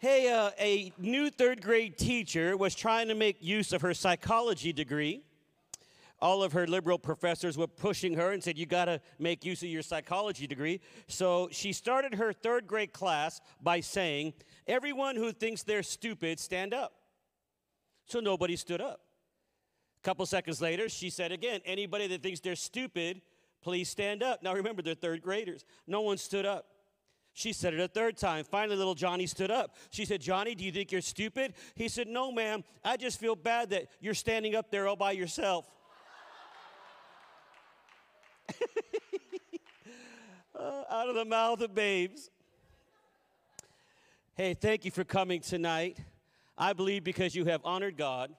Hey, uh, a new third grade teacher was trying to make use of her psychology degree. All of her liberal professors were pushing her and said, You got to make use of your psychology degree. So she started her third grade class by saying, Everyone who thinks they're stupid, stand up. So nobody stood up. A couple seconds later, she said again, Anybody that thinks they're stupid, please stand up. Now remember, they're third graders. No one stood up. She said it a third time. Finally, little Johnny stood up. She said, Johnny, do you think you're stupid? He said, No, ma'am. I just feel bad that you're standing up there all by yourself. uh, out of the mouth of babes. Hey, thank you for coming tonight. I believe because you have honored God,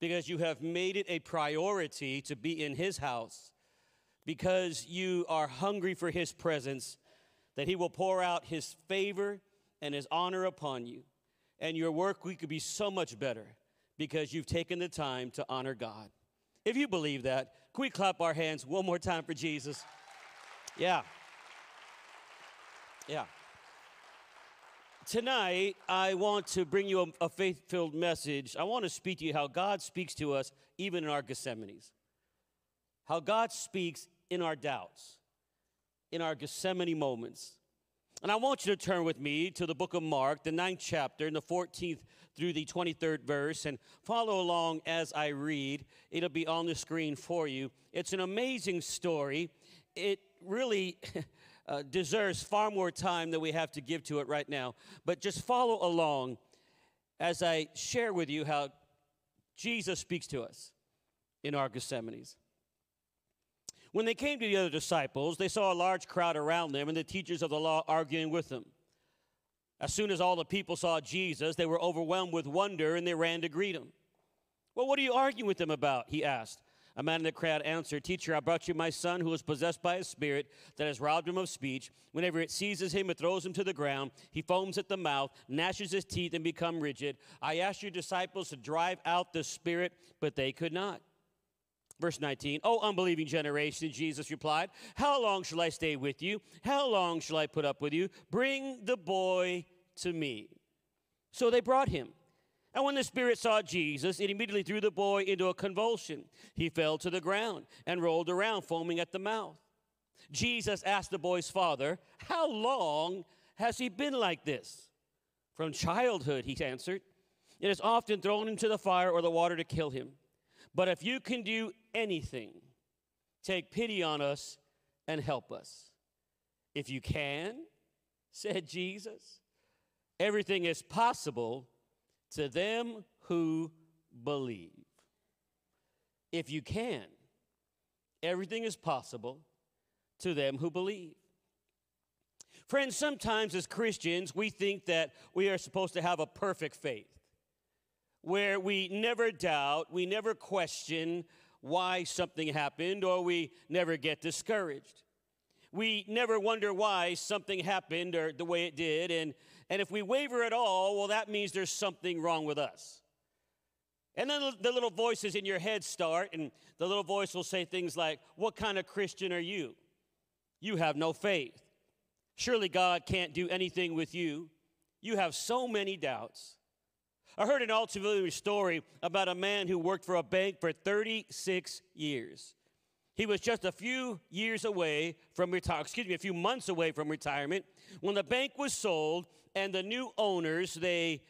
because you have made it a priority to be in His house, because you are hungry for His presence that He will pour out His favor and His honor upon you. And your work week could be so much better because you've taken the time to honor God. If you believe that, can we clap our hands one more time for Jesus? Yeah. Yeah. Tonight, I want to bring you a, a faith filled message. I want to speak to you how God speaks to us even in our Gethsemanes, how God speaks in our doubts in our Gethsemane moments. And I want you to turn with me to the book of Mark, the ninth chapter, in the 14th through the 23rd verse, and follow along as I read. It'll be on the screen for you. It's an amazing story. It really uh, deserves far more time than we have to give to it right now. But just follow along as I share with you how Jesus speaks to us in our Gethsemanes. When they came to the other disciples, they saw a large crowd around them and the teachers of the law arguing with them. As soon as all the people saw Jesus, they were overwhelmed with wonder and they ran to greet him. Well, what are you arguing with them about? He asked. A man in the crowd answered, Teacher, I brought you my son who is possessed by a spirit that has robbed him of speech. Whenever it seizes him, it throws him to the ground. He foams at the mouth, gnashes his teeth, and become rigid. I asked your disciples to drive out the spirit, but they could not. Verse 19, Oh, unbelieving generation, Jesus replied, How long shall I stay with you? How long shall I put up with you? Bring the boy to me. So they brought him. And when the spirit saw Jesus, it immediately threw the boy into a convulsion. He fell to the ground and rolled around, foaming at the mouth. Jesus asked the boy's father, How long has he been like this? From childhood, he answered. It has often thrown him to the fire or the water to kill him. But if you can do anything, take pity on us and help us. If you can, said Jesus, everything is possible to them who believe. If you can, everything is possible to them who believe. Friends, sometimes as Christians, we think that we are supposed to have a perfect faith where we never doubt, we never question why something happened, or we never get discouraged. We never wonder why something happened or the way it did. And, and if we waver at all, well, that means there's something wrong with us. And then the little voices in your head start, and the little voice will say things like, What kind of Christian are you? You have no faith. Surely God can't do anything with you. You have so many doubts. I heard an familiar story about a man who worked for a bank for 36 years. He was just a few years away from retirement, excuse me, a few months away from retirement when the bank was sold and the new owners, they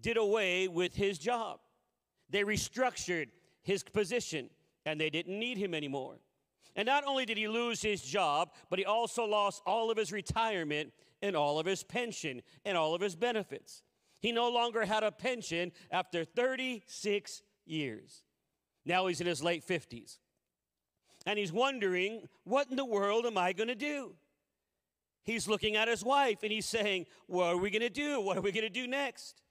did away with his job. They restructured his position and they didn't need him anymore. And not only did he lose his job, but he also lost all of his retirement and all of his pension and all of his benefits. He no longer had a pension after 36 years. Now he's in his late 50s. And he's wondering, what in the world am I going to do? He's looking at his wife and he's saying, What are we going to do? What are we going to do next?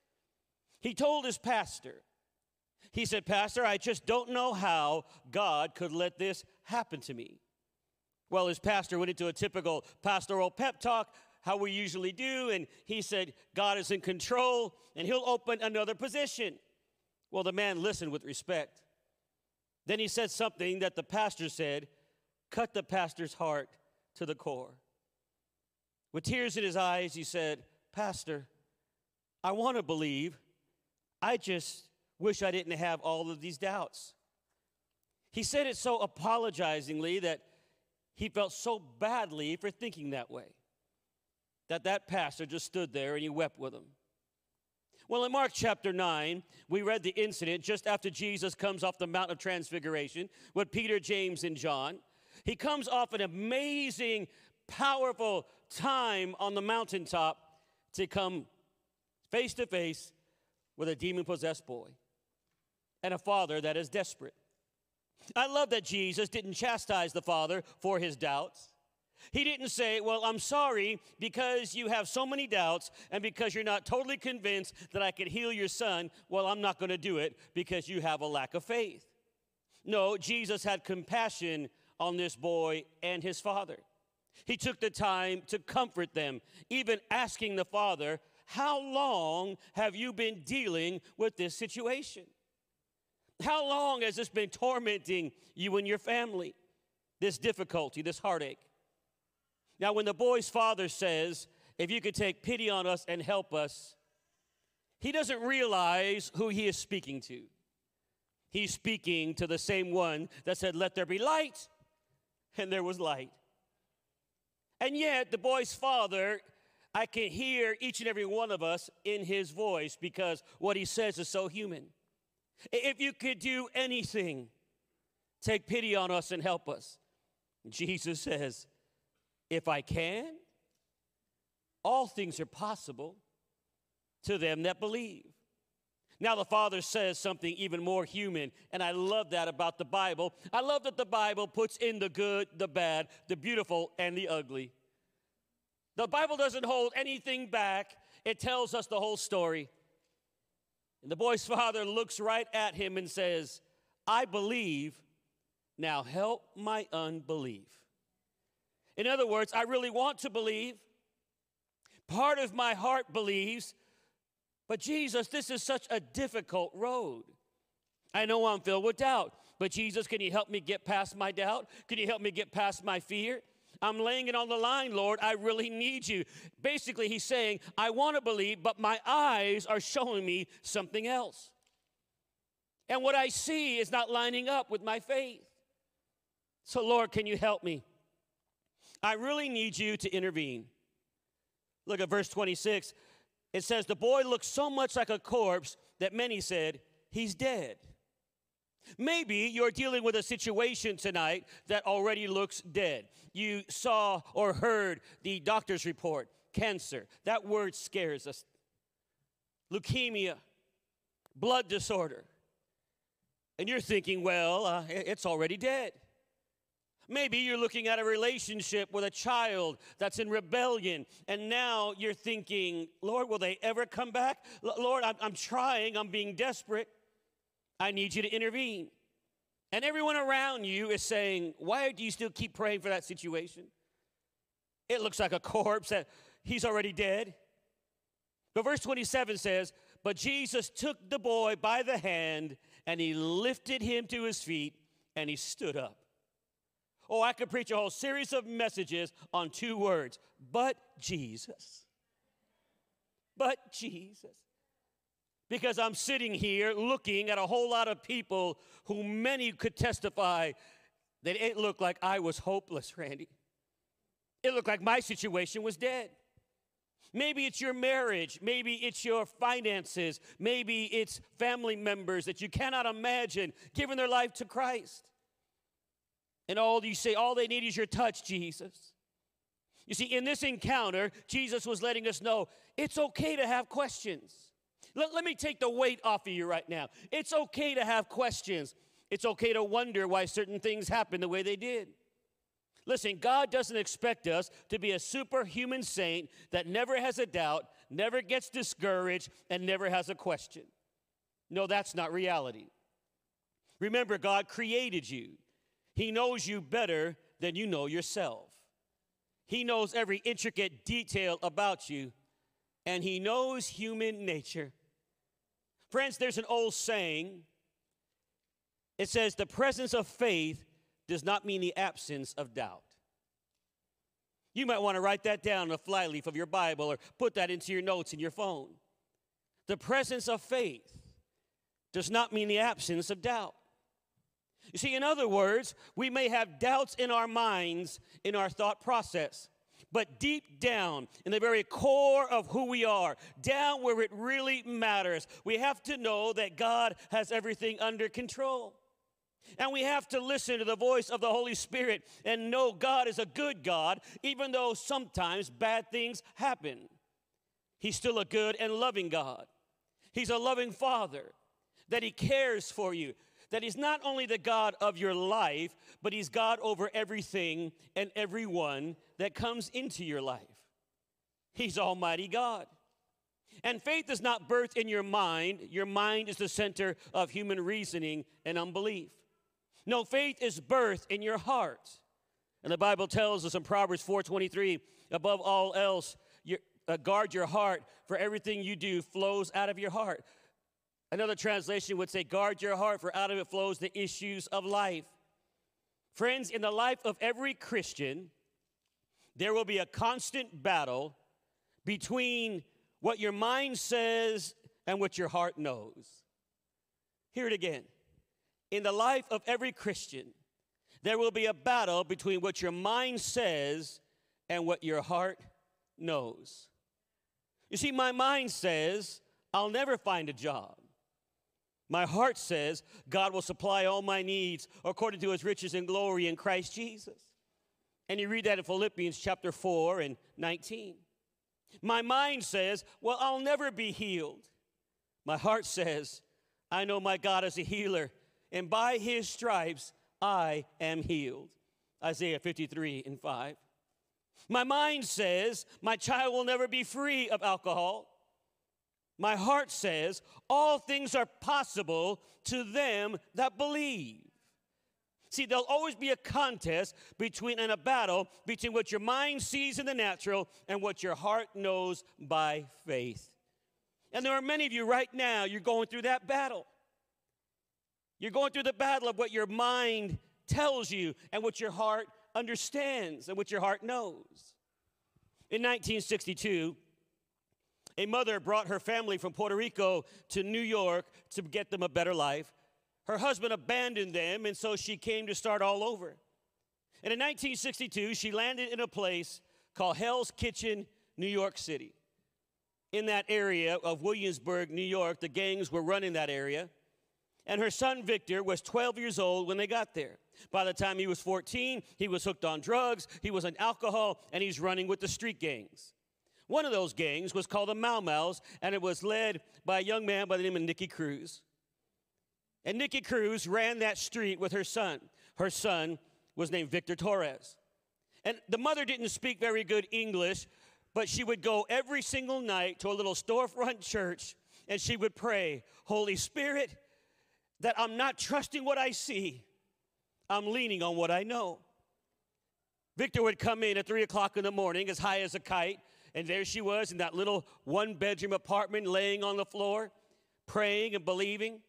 He told his pastor, He said, Pastor, I just don't know how God could let this happen to me. Well, his pastor went into a typical pastoral pep talk how we usually do. And he said, God is in control and he'll open another position. Well, the man listened with respect. Then he said something that the pastor said cut the pastor's heart to the core. With tears in his eyes, he said, Pastor, I want to believe. I just wish I didn't have all of these doubts. He said it so apologizingly that he felt so badly for thinking that way that that pastor just stood there and he wept with him. Well, in Mark chapter 9, we read the incident just after Jesus comes off the Mount of Transfiguration with Peter, James, and John. He comes off an amazing, powerful time on the mountaintop to come face to face with a demon possessed boy and a father that is desperate. I love that Jesus didn't chastise the father for his doubts. He didn't say, Well, I'm sorry because you have so many doubts and because you're not totally convinced that I could heal your son. Well, I'm not going to do it because you have a lack of faith. No, Jesus had compassion on this boy and his father. He took the time to comfort them, even asking the father, How long have you been dealing with this situation? How long has this been tormenting you and your family? This difficulty, this heartache. Now, when the boy's father says, If you could take pity on us and help us, he doesn't realize who he is speaking to. He's speaking to the same one that said, Let there be light, and there was light. And yet, the boy's father, I can hear each and every one of us in his voice because what he says is so human. If you could do anything, take pity on us and help us. Jesus says, If I can, all things are possible to them that believe. Now, the Father says something even more human, and I love that about the Bible. I love that the Bible puts in the good, the bad, the beautiful, and the ugly. The Bible doesn't hold anything back, it tells us the whole story. And the boy's father looks right at him and says, I believe, now help my unbelief. In other words, I really want to believe. Part of my heart believes, but Jesus, this is such a difficult road. I know I'm filled with doubt, but Jesus, can you help me get past my doubt? Can you help me get past my fear? I'm laying it on the line, Lord. I really need you. Basically, he's saying, I want to believe, but my eyes are showing me something else. And what I see is not lining up with my faith. So, Lord, can you help me? I really need you to intervene. Look at verse 26. It says, The boy looked so much like a corpse that many said, He's dead. Maybe you're dealing with a situation tonight that already looks dead. You saw or heard the doctor's report cancer. That word scares us. Leukemia, blood disorder. And you're thinking, well, uh, it's already dead. Maybe you're looking at a relationship with a child that's in rebellion, and now you're thinking, Lord, will they ever come back? Lord, I'm, I'm trying, I'm being desperate. I need you to intervene. And everyone around you is saying, Why do you still keep praying for that situation? It looks like a corpse that he's already dead. But verse 27 says, But Jesus took the boy by the hand and he lifted him to his feet and he stood up. Oh, I could preach a whole series of messages on two words, but Jesus. But Jesus because I'm sitting here looking at a whole lot of people who many could testify that it looked like I was hopeless, Randy. It looked like my situation was dead. Maybe it's your marriage. Maybe it's your finances. Maybe it's family members that you cannot imagine giving their life to Christ. And all you say, all they need is your touch, Jesus. You see, in this encounter, Jesus was letting us know it's okay to have questions. Let, let me take the weight off of you right now. It's okay to have questions, it's okay to wonder why certain things happen the way they did. Listen, God doesn't expect us to be a superhuman saint that never has a doubt, never gets discouraged, and never has a question. No, that's not reality. Remember, God created you, He knows you better than you know yourself. He knows every intricate detail about you, and He knows human nature. Friends, there's an old saying. It says, the presence of faith does not mean the absence of doubt. You might want to write that down on a flyleaf of your Bible or put that into your notes in your phone. The presence of faith does not mean the absence of doubt. You see, in other words, we may have doubts in our minds, in our thought process, but deep down, in the very core of who we are, down where it really matters, we have to know that God has everything under control. And we have to listen to the voice of the Holy Spirit and know God is a good God, even though sometimes bad things happen. He's still a good and loving God. He's a loving Father, that He cares for you, that He's not only the God of your life, but He's God over everything and everyone that comes into your life. He's Almighty God. And faith is not birthed in your mind. Your mind is the center of human reasoning and unbelief. No, faith is birthed in your heart. And the Bible tells us in Proverbs 4:23, above all else, your, uh, guard your heart, for everything you do flows out of your heart. Another translation would say, guard your heart, for out of it flows the issues of life. Friends, in the life of every Christian, there will be a constant battle between what your mind says and what your heart knows. Hear it again. In the life of every Christian, there will be a battle between what your mind says and what your heart knows. You see, my mind says, I'll never find a job. My heart says, God will supply all my needs according to his riches and glory in Christ Jesus. And you read that in Philippians chapter 4 and 19. My mind says, Well, I'll never be healed. My heart says, I know my God is a healer, and by his stripes I am healed. Isaiah 53 and 5. My mind says, My child will never be free of alcohol. My heart says, All things are possible to them that believe. See, there'll always be a contest between and a battle between what your mind sees in the natural and what your heart knows by faith. And there are many of you right now, you're going through that battle. You're going through the battle of what your mind tells you and what your heart understands and what your heart knows. In 1962, a mother brought her family from Puerto Rico to New York to get them a better life. Her husband abandoned them, and so she came to start all over. And in 1962, she landed in a place called Hell's Kitchen, New York City. In that area of Williamsburg, New York, the gangs were running that area. And her son Victor was 12 years old when they got there. By the time he was 14, he was hooked on drugs, he was on alcohol, and he's running with the street gangs. One of those gangs was called the Mau Mau's, and it was led by a young man by the name of Nicky Cruz. And Nicky Cruz ran that street with her son. Her son was named Victor Torres. And the mother didn't speak very good English, but she would go every single night to a little storefront church and she would pray, Holy Spirit, that I'm not trusting what I see, I'm leaning on what I know. Victor would come in at three o'clock in the morning, as high as a kite, and there she was in that little one bedroom apartment, laying on the floor, praying and believing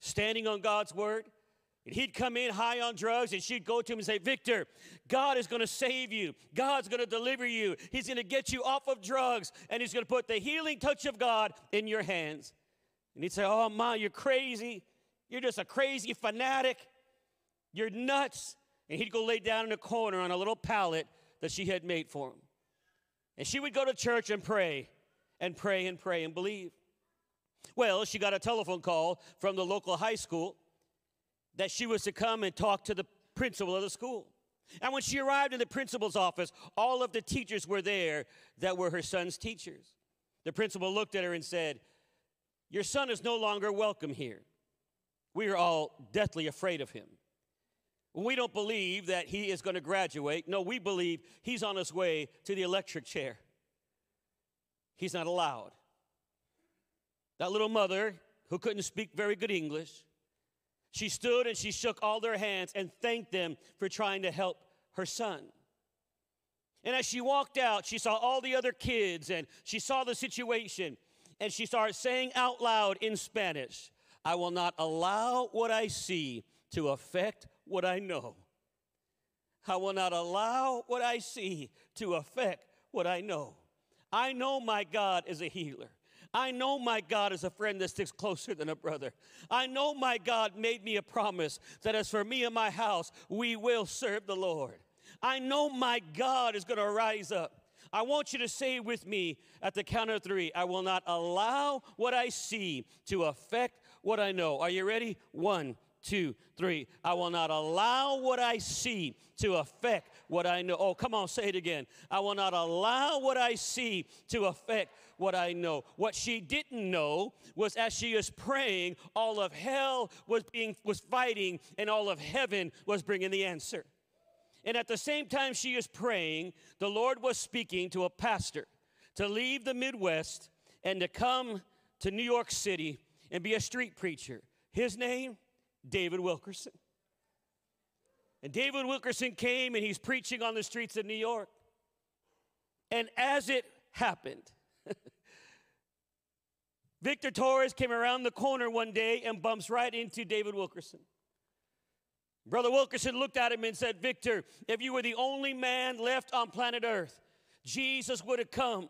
standing on God's word. And he'd come in high on drugs, and she'd go to him and say, Victor, God is going to save you. God's going to deliver you. He's going to get you off of drugs, and he's going to put the healing touch of God in your hands. And he'd say, Oh, Ma, you're crazy. You're just a crazy fanatic. You're nuts. And he'd go lay down in a corner on a little pallet that she had made for him. And she would go to church and pray and pray and pray and believe. Well, she got a telephone call from the local high school that she was to come and talk to the principal of the school. And when she arrived in the principal's office, all of the teachers were there that were her son's teachers. The principal looked at her and said, Your son is no longer welcome here. We are all deathly afraid of him. We don't believe that he is going to graduate. No, we believe he's on his way to the electric chair. He's not allowed. That little mother who couldn't speak very good English, she stood and she shook all their hands and thanked them for trying to help her son. And as she walked out, she saw all the other kids and she saw the situation and she started saying out loud in Spanish, I will not allow what I see to affect what I know. I will not allow what I see to affect what I know. I know my God is a healer. I know my God is a friend that sticks closer than a brother. I know my God made me a promise that as for me and my house, we will serve the Lord. I know my God is going to rise up. I want you to say with me at the count of three I will not allow what I see to affect what I know. Are you ready? One, two, three. I will not allow what I see to affect what I know. Oh, come on, say it again. I will not allow what I see to affect what I know. What she didn't know was as she was praying, all of hell was being was fighting and all of heaven was bringing the answer. And at the same time she is praying, the Lord was speaking to a pastor to leave the Midwest and to come to New York City and be a street preacher. His name, David Wilkerson. And David Wilkerson came and he's preaching on the streets of New York. And as it happened, Victor Torres came around the corner one day and bumps right into David Wilkerson. Brother Wilkerson looked at him and said, Victor, if you were the only man left on planet Earth, Jesus would have come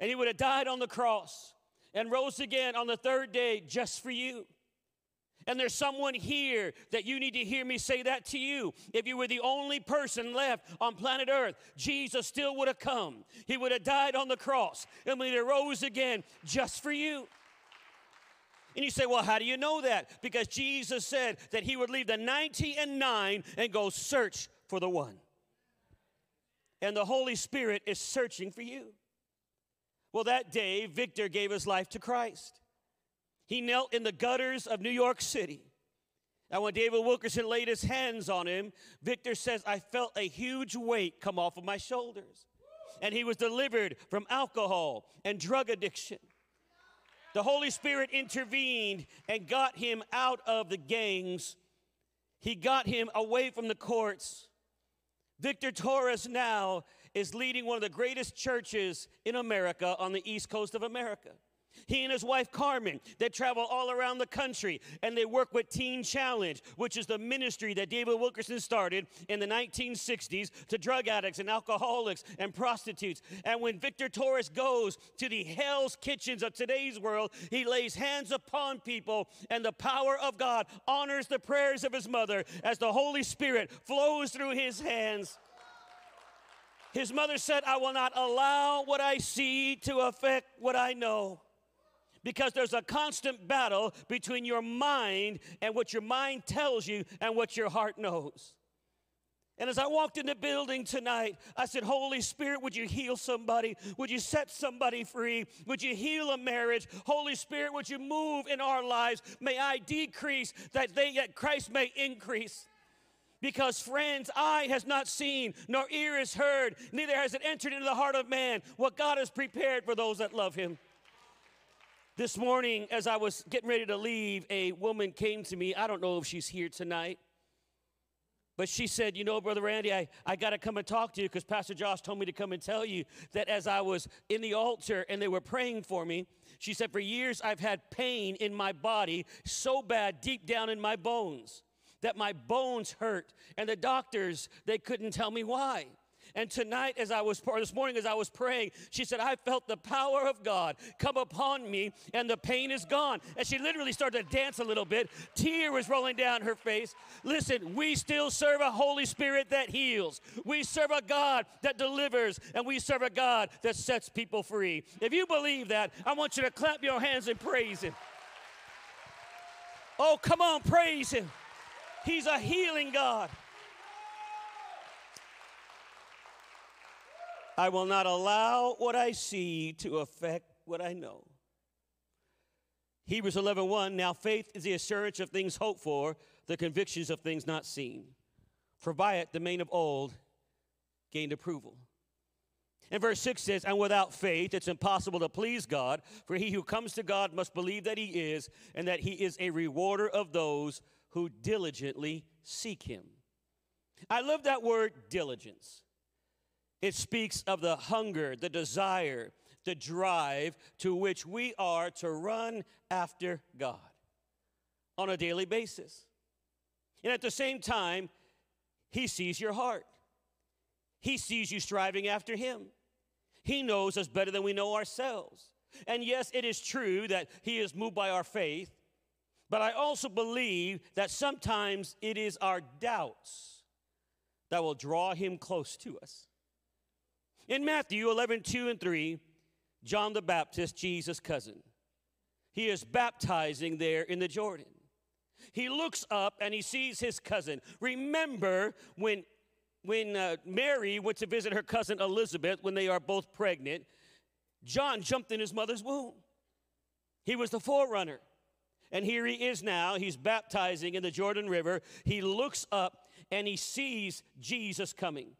and he would have died on the cross and rose again on the third day just for you. And there's someone here that you need to hear me say that to you. If you were the only person left on planet Earth, Jesus still would have come. He would have died on the cross and he rose again just for you. And you say, well, how do you know that? Because Jesus said that he would leave the 90 and 9 and go search for the one. And the Holy Spirit is searching for you. Well, that day, Victor gave his life to Christ. He knelt in the gutters of New York City. And when David Wilkerson laid his hands on him, Victor says, I felt a huge weight come off of my shoulders. And he was delivered from alcohol and drug addiction. The Holy Spirit intervened and got him out of the gangs. He got him away from the courts. Victor Torres now is leading one of the greatest churches in America on the east coast of America. He and his wife Carmen, they travel all around the country and they work with Teen Challenge, which is the ministry that David Wilkerson started in the 1960s to drug addicts and alcoholics and prostitutes. And when Victor Torres goes to the hell's kitchens of today's world, he lays hands upon people and the power of God honors the prayers of his mother as the Holy Spirit flows through his hands. His mother said, I will not allow what I see to affect what I know because there's a constant battle between your mind and what your mind tells you and what your heart knows. And as I walked in the building tonight, I said, Holy Spirit, would you heal somebody? Would you set somebody free? Would you heal a marriage? Holy Spirit, would you move in our lives? May I decrease that they that Christ may increase. Because, friends, eye has not seen, nor ear has heard, neither has it entered into the heart of man what God has prepared for those that love him. This morning, as I was getting ready to leave, a woman came to me. I don't know if she's here tonight. But she said, You know, Brother Randy, I, I got to come and talk to you because Pastor Josh told me to come and tell you that as I was in the altar and they were praying for me, she said, For years I've had pain in my body so bad deep down in my bones that my bones hurt. And the doctors, they couldn't tell me why. And tonight, as I was, or this morning, as I was praying, she said, I felt the power of God come upon me and the pain is gone. And she literally started to dance a little bit. Tear was rolling down her face. Listen, we still serve a Holy Spirit that heals. We serve a God that delivers, and we serve a God that sets people free. If you believe that, I want you to clap your hands and praise Him. Oh, come on, praise Him. He's a healing God. I will not allow what I see to affect what I know. Hebrews 11:1 1, Now faith is the assurance of things hoped for, the convictions of things not seen. For by it the men of old gained approval. And verse 6 says, And without faith it's impossible to please God, for he who comes to God must believe that he is, and that he is a rewarder of those who diligently seek him. I love that word diligence. It speaks of the hunger, the desire, the drive to which we are to run after God on a daily basis. And at the same time, He sees your heart. He sees you striving after Him. He knows us better than we know ourselves. And yes, it is true that he is moved by our faith, but I also believe that sometimes it is our doubts that will draw him close to us. In Matthew 11, 2 and 3, John the Baptist, Jesus' cousin, he is baptizing there in the Jordan. He looks up and he sees his cousin. Remember when when uh, Mary went to visit her cousin Elizabeth when they are both pregnant, John jumped in his mother's womb. He was the forerunner. And here he is now. He's baptizing in the Jordan River. He looks up and he sees Jesus coming.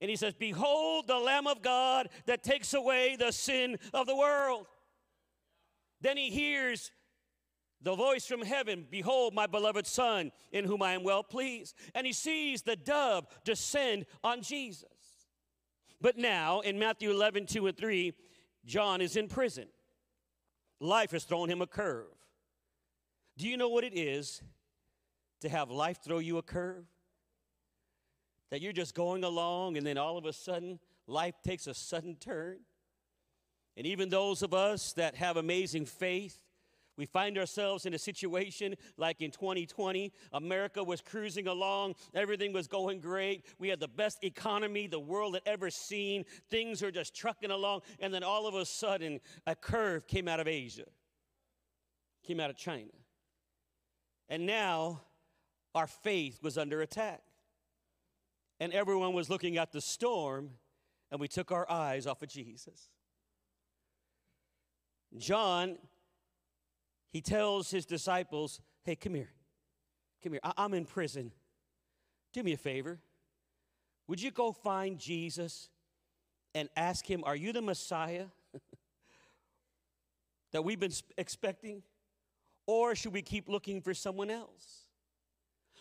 And he says, Behold the Lamb of God that takes away the sin of the world. Then he hears the voice from heaven, Behold, my beloved Son, in whom I am well pleased. And he sees the dove descend on Jesus. But now, in Matthew 11, 2 and 3, John is in prison. Life has thrown him a curve. Do you know what it is to have life throw you a curve? That you're just going along and then all of a sudden life takes a sudden turn. And even those of us that have amazing faith, we find ourselves in a situation like in 2020. America was cruising along, everything was going great. We had the best economy the world had ever seen. Things are just trucking along. And then all of a sudden, a curve came out of Asia, came out of China. And now our faith was under attack. And everyone was looking at the storm, and we took our eyes off of Jesus. John he tells his disciples, Hey, come here. Come here. I- I'm in prison. Do me a favor. Would you go find Jesus and ask him, Are you the Messiah that we've been expecting? Or should we keep looking for someone else?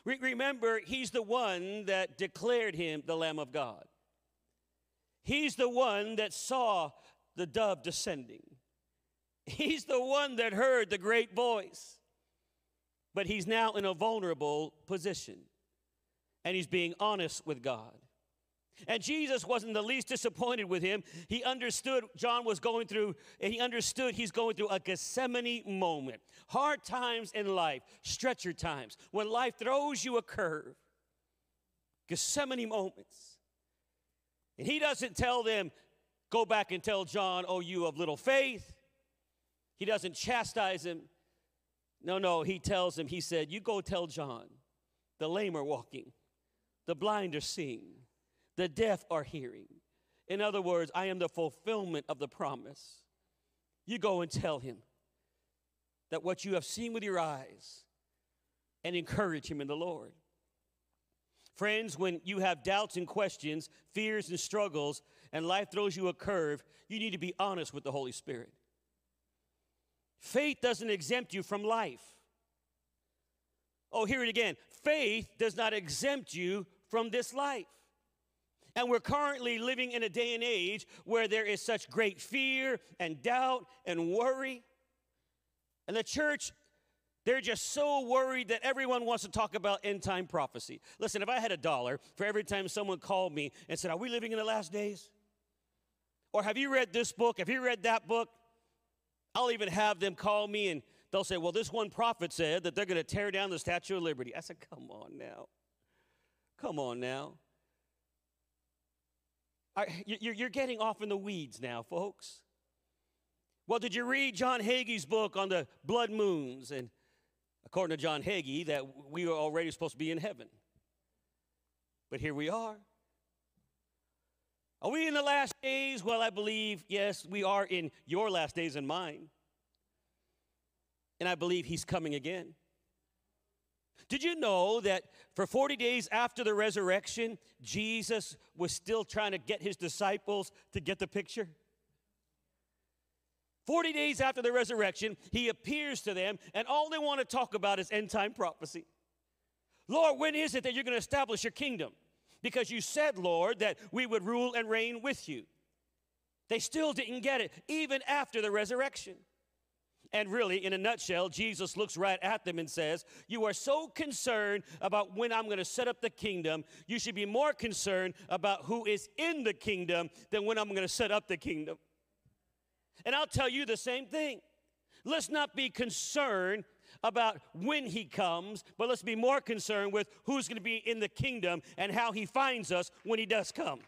Re- remember, he's the one that declared him the Lamb of God. He's the one that saw the dove descending. He's the one that heard the great voice. But he's now in a vulnerable position. And he's being honest with God. And Jesus wasn't the least disappointed with him. He understood John was going through, he understood he's going through a Gethsemane moment. Hard times in life, stretcher times, when life throws you a curve. Gethsemane moments. And he doesn't tell them, go back and tell John, oh, you of little faith. He doesn't chastise him. No, no, he tells him, he said, You go tell John, the lame are walking, the blind are seeing, the deaf are hearing. In other words, I am the fulfillment of the promise. You go and tell him that what you have seen with your eyes and encourage him in the Lord. Friends, when you have doubts and questions, fears and struggles, and life throws you a curve, you need to be honest with the Holy Spirit. Faith doesn't exempt you from life. Oh, hear it again. Faith does not exempt you from this life. And we're currently living in a day and age where there is such great fear and doubt and worry. And the church, they're just so worried that everyone wants to talk about end time prophecy. Listen, if I had a dollar for every time someone called me and said, Are we living in the last days? Or have you read this book? Have you read that book? I'll even have them call me and they'll say, Well, this one prophet said that they're going to tear down the Statue of Liberty. I said, Come on now. Come on now. You're getting off in the weeds now, folks. Well, did you read John Hagee's book on the blood moons? And according to John Hagee, that we are already supposed to be in heaven. But here we are. Are we in the last days? Well, I believe, yes, we are in your last days and mine. And I believe he's coming again. Did you know that for 40 days after the resurrection, Jesus was still trying to get his disciples to get the picture? 40 days after the resurrection, he appears to them, and all they want to talk about is end time prophecy. Lord, when is it that you're going to establish your kingdom? because you said, Lord, that we would rule and reign with you. They still didn't get it, even after the resurrection. And really, in a nutshell, Jesus looks right at them and says, You are so concerned about when I'm going to set up the kingdom. You should be more concerned about who is in the kingdom than when I'm going to set up the kingdom. And I'll tell you the same thing. Let's not be concerned about when he comes, but let's be more concerned with who's going to be in the kingdom and how he finds us when he does come.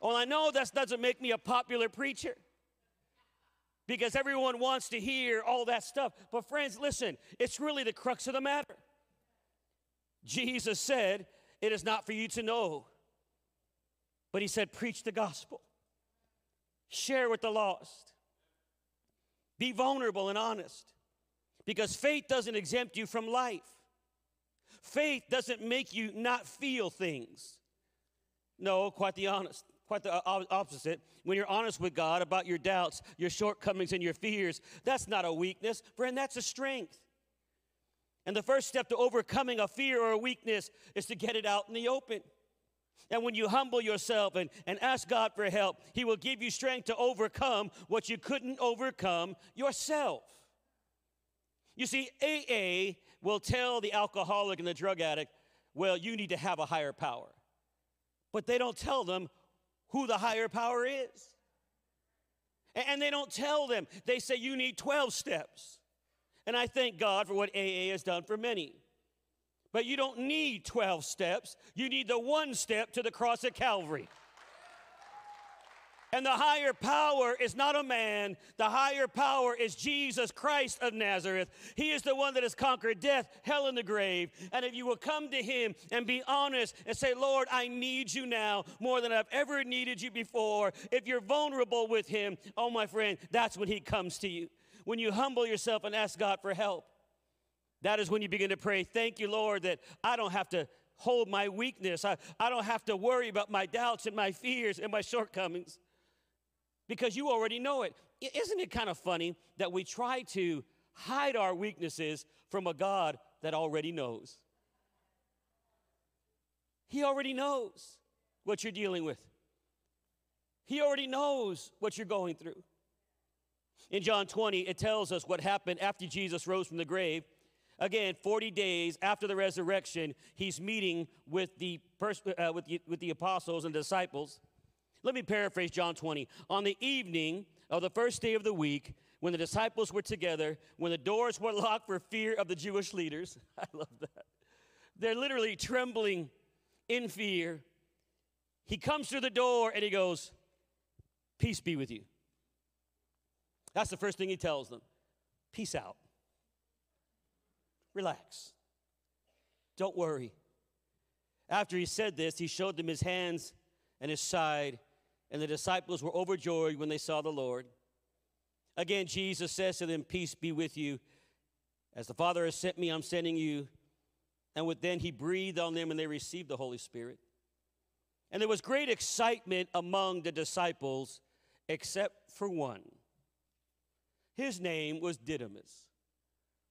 Well, I know that doesn't make me a popular preacher because everyone wants to hear all that stuff. But, friends, listen, it's really the crux of the matter. Jesus said, It is not for you to know, but he said, Preach the gospel, share with the lost, be vulnerable and honest. Because faith doesn't exempt you from life. Faith doesn't make you not feel things. No, quite the honest, quite the uh, opposite. When you're honest with God about your doubts, your shortcomings, and your fears, that's not a weakness, friend, that's a strength. And the first step to overcoming a fear or a weakness is to get it out in the open. And when you humble yourself and, and ask God for help, He will give you strength to overcome what you couldn't overcome yourself. You see, AA will tell the alcoholic and the drug addict, well, you need to have a higher power. But they don't tell them who the higher power is. And they don't tell them, they say you need 12 steps. And I thank God for what AA has done for many. But you don't need 12 steps, you need the one step to the cross at Calvary. And the higher power is not a man, the higher power is Jesus Christ of Nazareth. He is the one that has conquered death, hell, and the grave. And if you will come to Him and be honest and say, Lord, I need you now more than I've ever needed you before, if you're vulnerable with Him, oh, my friend, that's when He comes to you. When you humble yourself and ask God for help, that is when you begin to pray, Thank you, Lord, that I don't have to hold my weakness. I, I don't have to worry about my doubts and my fears and my shortcomings because you already know it. Isn't it kind of funny that we try to hide our weaknesses from a God that already knows? He already knows what you're dealing with. He already knows what you're going through. In John 20, it tells us what happened after Jesus rose from the grave. Again, 40 days after the resurrection, he's meeting with the, pers- uh, with the, with the apostles and disciples. Let me paraphrase John 20. On the evening of the first day of the week, when the disciples were together, when the doors were locked for fear of the Jewish leaders, I love that. They're literally trembling in fear. He comes through the door and he goes, Peace be with you. That's the first thing he tells them. Peace out. Relax. Don't worry. After he said this, he showed them his hands and his side and the disciples were overjoyed when they saw the Lord. Again, Jesus says to them, Peace be with you. As the Father has sent me, I'm sending you. And with then he breathed on them and they received the Holy Spirit. And there was great excitement among the disciples, except for one. His name was Didymus.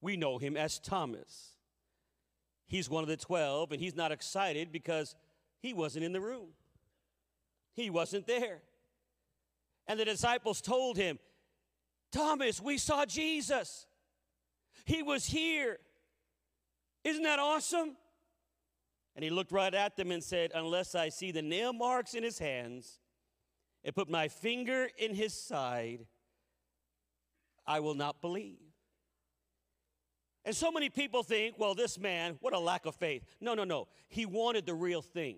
We know him as Thomas. He's one of the twelve, and he's not excited because he wasn't in the room. He wasn't there. And the disciples told him, Thomas, we saw Jesus. He was here. Isn't that awesome? And he looked right at them and said, Unless I see the nail marks in his hands and put my finger in his side, I will not believe. And so many people think, well, this man, what a lack of faith. No, no, no. He wanted the real thing.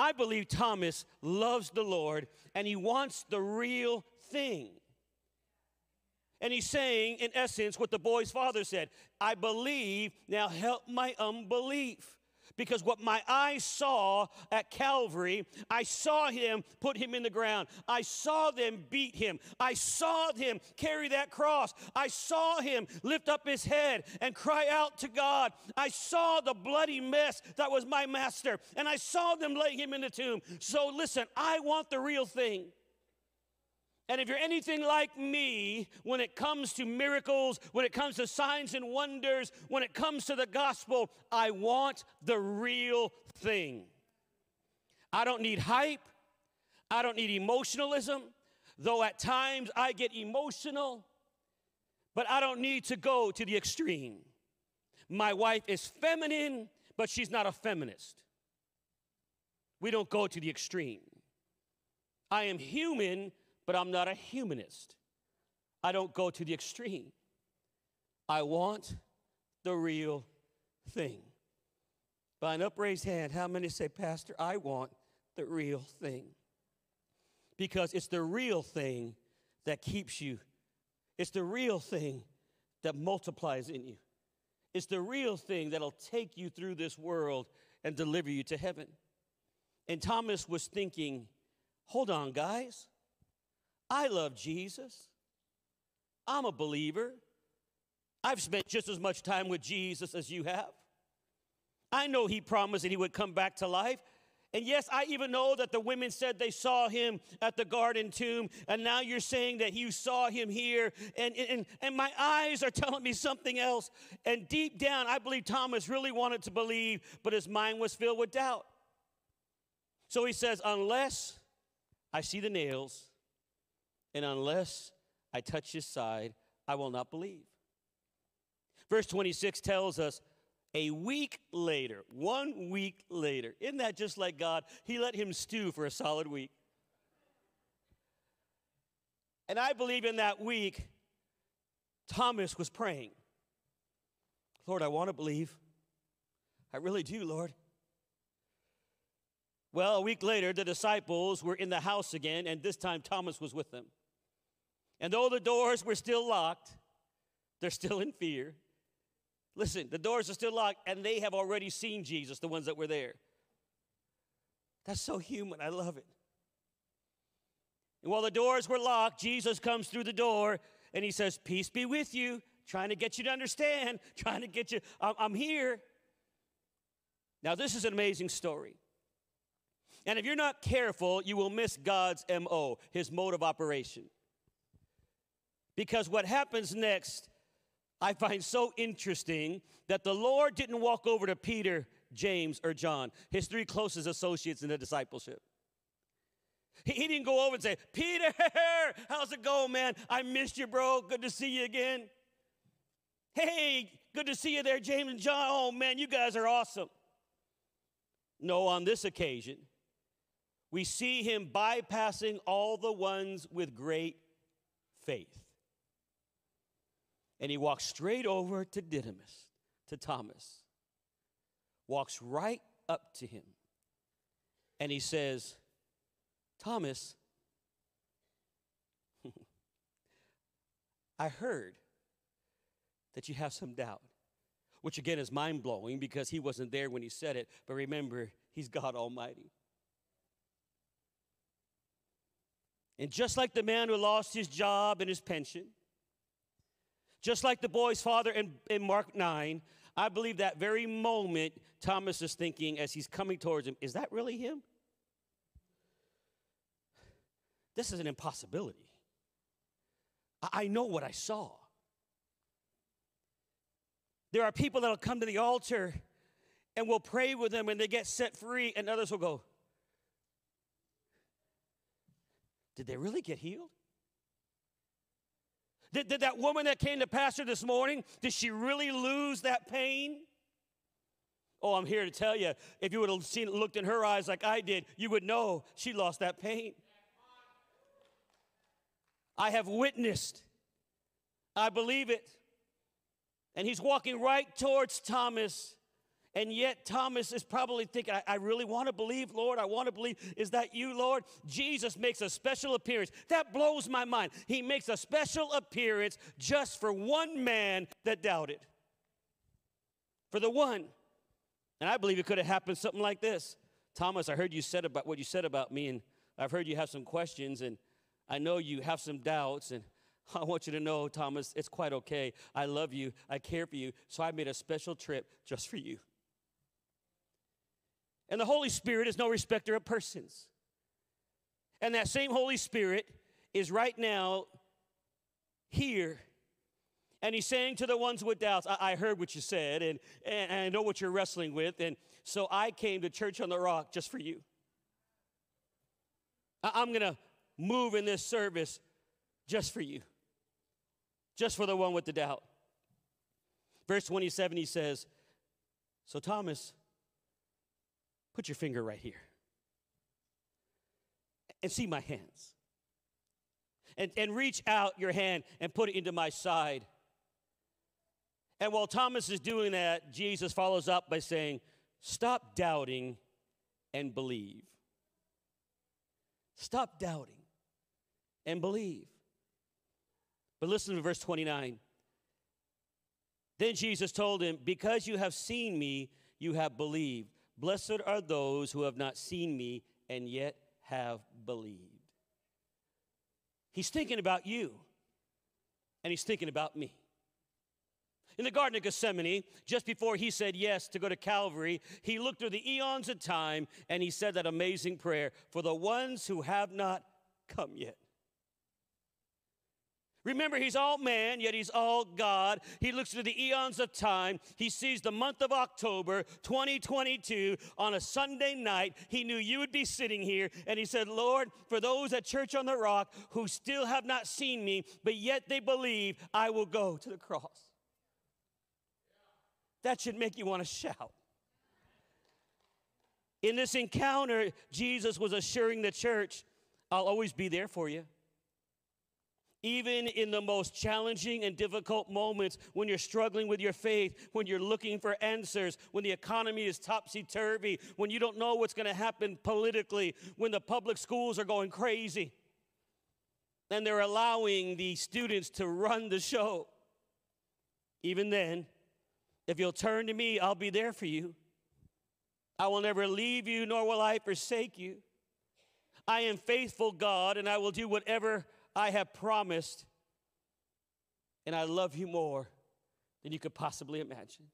I believe Thomas loves the Lord and he wants the real thing. And he's saying, in essence, what the boy's father said I believe, now help my unbelief because what my eyes saw at Calvary, I saw him put him in the ground. I saw them beat him. I saw him carry that cross. I saw him lift up his head and cry out to God. I saw the bloody mess that was my master, and I saw them lay him in the tomb. So listen, I want the real thing. And if you're anything like me, when it comes to miracles, when it comes to signs and wonders, when it comes to the gospel, I want the real thing. I don't need hype. I don't need emotionalism, though at times I get emotional, but I don't need to go to the extreme. My wife is feminine, but she's not a feminist. We don't go to the extreme. I am human, but I'm not a humanist. I don't go to the extreme. I want the real thing. By an upraised hand, how many say, Pastor, I want the real thing? Because it's the real thing that keeps you, it's the real thing that multiplies in you. It's the real thing that'll take you through this world and deliver you to heaven. And Thomas was thinking, hold on, guys. I love Jesus. I'm a believer. I've spent just as much time with Jesus as you have. I know he promised that he would come back to life. And yes, I even know that the women said they saw him at the garden tomb, and now you're saying that you saw him here, and, and, and my eyes are telling me something else. And deep down, I believe Thomas really wanted to believe, but his mind was filled with doubt. So he says, Unless I see the nails, and unless I touch his side, I will not believe. Verse 26 tells us a week later, one week later, isn't that just like God? He let him stew for a solid week. And I believe in that week, Thomas was praying Lord, I want to believe. I really do, Lord. Well, a week later, the disciples were in the house again, and this time Thomas was with them. And though the doors were still locked, they're still in fear. Listen, the doors are still locked, and they have already seen Jesus, the ones that were there. That's so human. I love it. And while the doors were locked, Jesus comes through the door and he says, Peace be with you, trying to get you to understand, trying to get you, I'm here. Now, this is an amazing story. And if you're not careful, you will miss God's MO, his mode of operation. Because what happens next I find so interesting that the Lord didn't walk over to Peter, James, or John, his three closest associates in the discipleship. He, he didn't go over and say, Peter, how's it going, man? I missed you, bro. Good to see you again. Hey, good to see you there, James and John. Oh, man, you guys are awesome. No, on this occasion, we see him bypassing all the ones with great faith. And he walks straight over to Didymus, to Thomas, walks right up to him, and he says, Thomas, I heard that you have some doubt, which again is mind blowing because he wasn't there when he said it, but remember, he's God Almighty. And just like the man who lost his job and his pension, just like the boy's father in, in Mark 9, I believe that very moment Thomas is thinking as he's coming towards him, is that really him? This is an impossibility. I, know what I saw. There are people that'll come to the altar and we'll pray with them and they get set free, and others will go, Did they really get healed? Did, did that woman that came to pastor this morning, did she really lose that pain? Oh, I'm here to tell you, if you would have seen looked in her eyes like I did, you would know she lost that pain. I have witnessed. I believe it. And he's walking right towards Thomas. And yet, Thomas is probably thinking, I, I really want to believe, Lord. I want to believe. Is that you, Lord? Jesus makes a special appearance. That blows my mind. He makes a special appearance just for one man that doubted. For the one. And I believe it could have happened something like this Thomas, I heard you said about what you said about me, and I've heard you have some questions, and I know you have some doubts, and I want you to know, Thomas, it's quite okay. I love you. I care for you. So I made a special trip just for you. And the Holy Spirit is no respecter of persons. And that same Holy Spirit is right now here. And he's saying to the ones with doubts, I, I heard what you said, and, and I know what you're wrestling with, and so I came to Church on the Rock just for you. I, I'm going to move in this service just for you, just for the one with the doubt. Verse 27, he says, So, Thomas, Put your finger right here. and see my hands. And, and reach out your hand and put it into my side. And while Thomas is doing that, Jesus follows up by saying, Stop doubting and believe. Stop doubting and believe. But listen to verse 29. Then Jesus told him, Because you have seen me, you have believed. Blessed are those who have not seen me and yet have believed. He's thinking about you, and he's thinking about me. In the Garden of Gethsemane, just before he said yes to go to Calvary, he looked through the eons of time and he said that amazing prayer for the ones who have not come yet. Remember, he's all man, yet he's all God. He looks through the eons of time. He sees the month of October 2022 on a Sunday night. He knew you would be sitting here, and he said, Lord, for those at Church on the Rock who still have not seen me, but yet they believe, I will go to the cross. That should make you want to shout. In this encounter, Jesus was assuring the church, I'll always be there for you. Even in the most challenging and difficult moments, when you're struggling with your faith, when you're looking for answers, when the economy is topsy turvy, when you don't know what's going to happen politically, when the public schools are going crazy, and they're allowing the students to run the show. Even then, if you'll turn to me, I'll be there for you. I will never leave you, nor will I forsake you. I am faithful God, and I will do whatever I have promised, and I love you more than you could possibly imagine.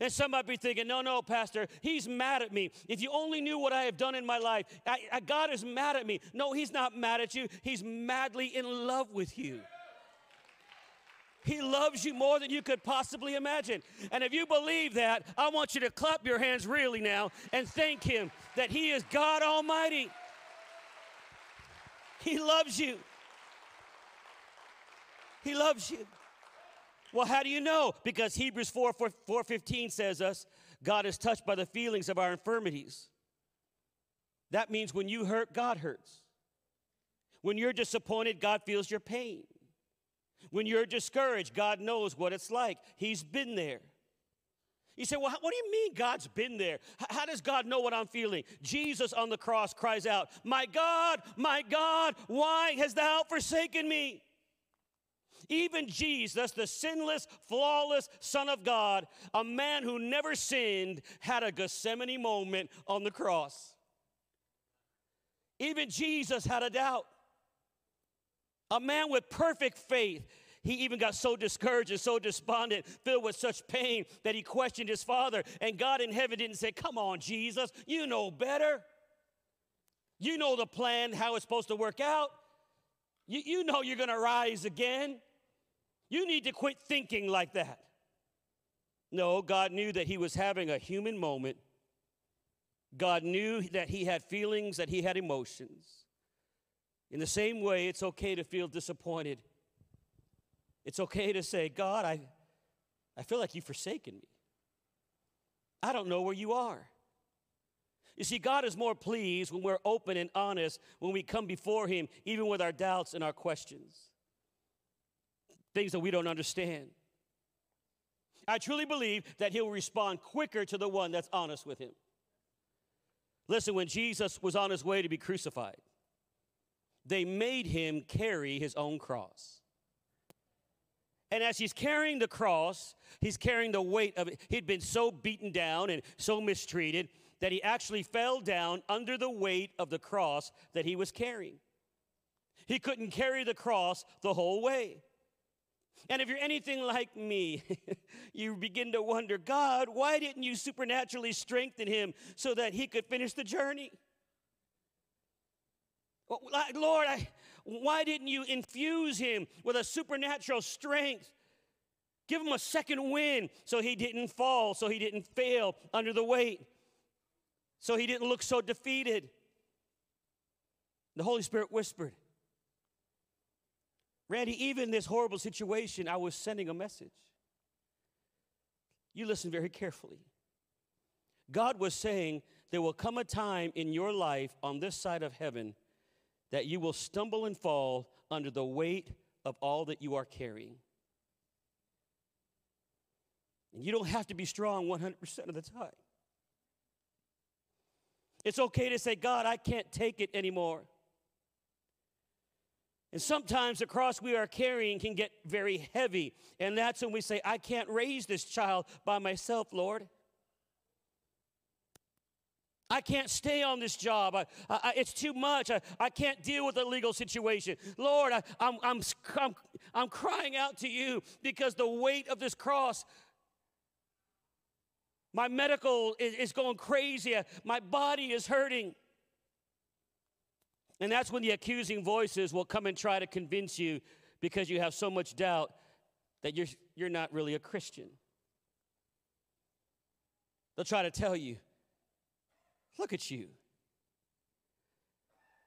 And some might be thinking, no, no, Pastor, he's mad at me. If you only knew what I have done in my life, I, I, God is mad at me. No, he's not mad at you. He's madly in love with you. He loves you more than you could possibly imagine. And if you believe that, I want you to clap your hands really now and thank Him that He is God Almighty. He loves you. He loves you. Well, how do you know? Because Hebrews 4, 4, 4 15 says us, God is touched by the feelings of our infirmities. That means when you hurt, God hurts. When you're disappointed, God feels your pain. When you're discouraged, God knows what it's like. He's been there. You say, well, what do you mean God's been there? How does God know what I'm feeling? Jesus on the cross cries out, My God, my God, why hast thou forsaken me? Even Jesus, the sinless, flawless Son of God, a man who never sinned, had a Gethsemane moment on the cross. Even Jesus had a doubt. A man with perfect faith he even got so discouraged and so despondent, filled with such pain, that he questioned his father. And God in heaven didn't say, Come on, Jesus, you know better. You know the plan, how it's supposed to work out. You, you know you're going to rise again. You need to quit thinking like that. No, God knew that he was having a human moment. God knew that he had feelings, that he had emotions. In the same way, it's okay to feel disappointed it's okay to say, God, I, I feel like you've forsaken me. I don't know where you are. You see, God is more pleased when we're open and honest, when we come before Him, even with our doubts and our questions, things that we don't understand. I truly believe that He'll respond quicker to the one that's honest with Him. Listen, when Jesus was on his way to be crucified, they made him carry his own cross. And as he's carrying the cross, he's carrying the weight of it. He'd been so beaten down and so mistreated that he actually fell down under the weight of the cross that he was carrying. He couldn't carry the cross the whole way. And if you're anything like me, you begin to wonder God, why didn't you supernaturally strengthen him so that he could finish the journey? Lord, I, why didn't you infuse him with a supernatural strength? Give him a second wind so he didn't fall, so he didn't fail under the weight, so he didn't look so defeated. The Holy Spirit whispered, Randy, even this horrible situation, I was sending a message. You listen very carefully. God was saying, There will come a time in your life on this side of heaven that you will stumble and fall under the weight of all that you are carrying. And you don't have to be strong 100% of the time. It's okay to say, God, I can't take it anymore. And sometimes the cross we are carrying can get very heavy. And that's when we say, I can't raise this child by myself, Lord. I can't stay on this job. I, I, it's too much. I, I can't deal with the legal situation. Lord, I, I'm, I'm, I'm, I'm crying out to you because the weight of this cross my medical is, is going crazy. My body is hurting. And that's when the accusing voices will come and try to convince you because you have so much doubt that you're, you're not really a Christian. They'll try to tell you, look at you.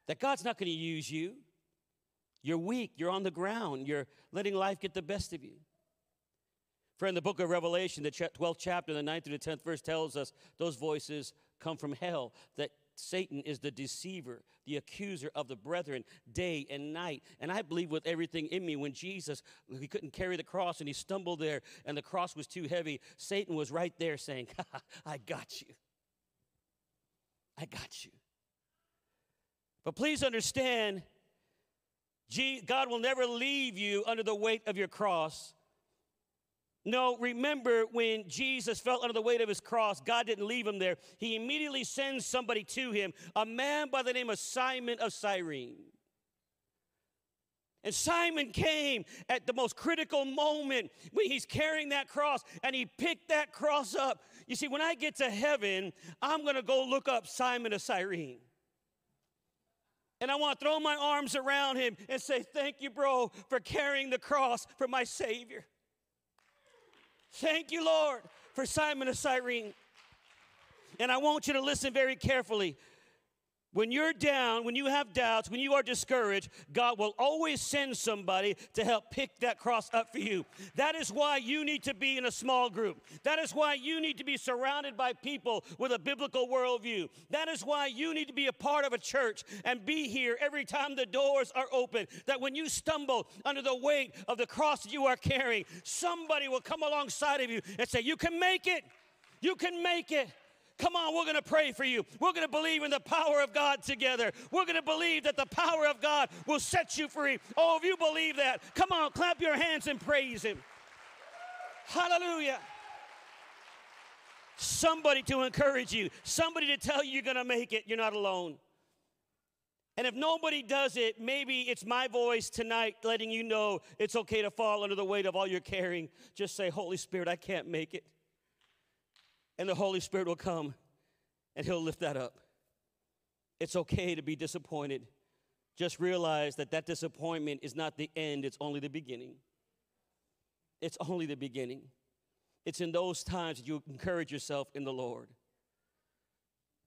That God's not going to use you. You're weak. You're on the ground. You're letting life get the best of you. Friend, the book of Revelation, the 12th chapter, the 9th through the 10th verse tells us those voices come from hell, that Satan is the deceiver, the accuser of the brethren day and night. And I believe with everything in me, when Jesus, he couldn't carry the cross and he stumbled there and the cross was too heavy, Satan was right there saying, I got you. I got you. But please understand, God will never leave you under the weight of your cross. No, remember when Jesus felt under the weight of his cross, God didn't leave him there. He immediately sends somebody to him, a man by the name of Simon of Cyrene. And Simon came at the most critical moment when he's carrying that cross and he picked that cross up. You see, when I get to heaven, I'm going to go look up Simon of Cyrene. And I want to throw my arms around him and say, Thank you, bro, for carrying the cross for my Savior. Thank you, Lord, for Simon of Cyrene. And I want you to listen very carefully. When you're down, when you have doubts, when you are discouraged, God will always send somebody to help pick that cross up for you. That is why you need to be in a small group. That is why you need to be surrounded by people with a biblical worldview. That is why you need to be a part of a church and be here every time the doors are open. That when you stumble under the weight of the cross you are carrying, somebody will come alongside of you and say, You can make it. You can make it. Come on, we're going to pray for you. We're going to believe in the power of God together. We're going to believe that the power of God will set you free. Oh, if you believe that, come on, clap your hands and praise Him. Hallelujah. Somebody to encourage you, somebody to tell you you're going to make it. You're not alone. And if nobody does it, maybe it's my voice tonight letting you know it's okay to fall under the weight of all you're carrying. Just say, Holy Spirit, I can't make it and the Holy Spirit will come and He'll lift that up. It's okay to be disappointed. Just realize that that disappointment is not the end, it's only the beginning. It's only the beginning. It's in those times that you encourage yourself in the Lord.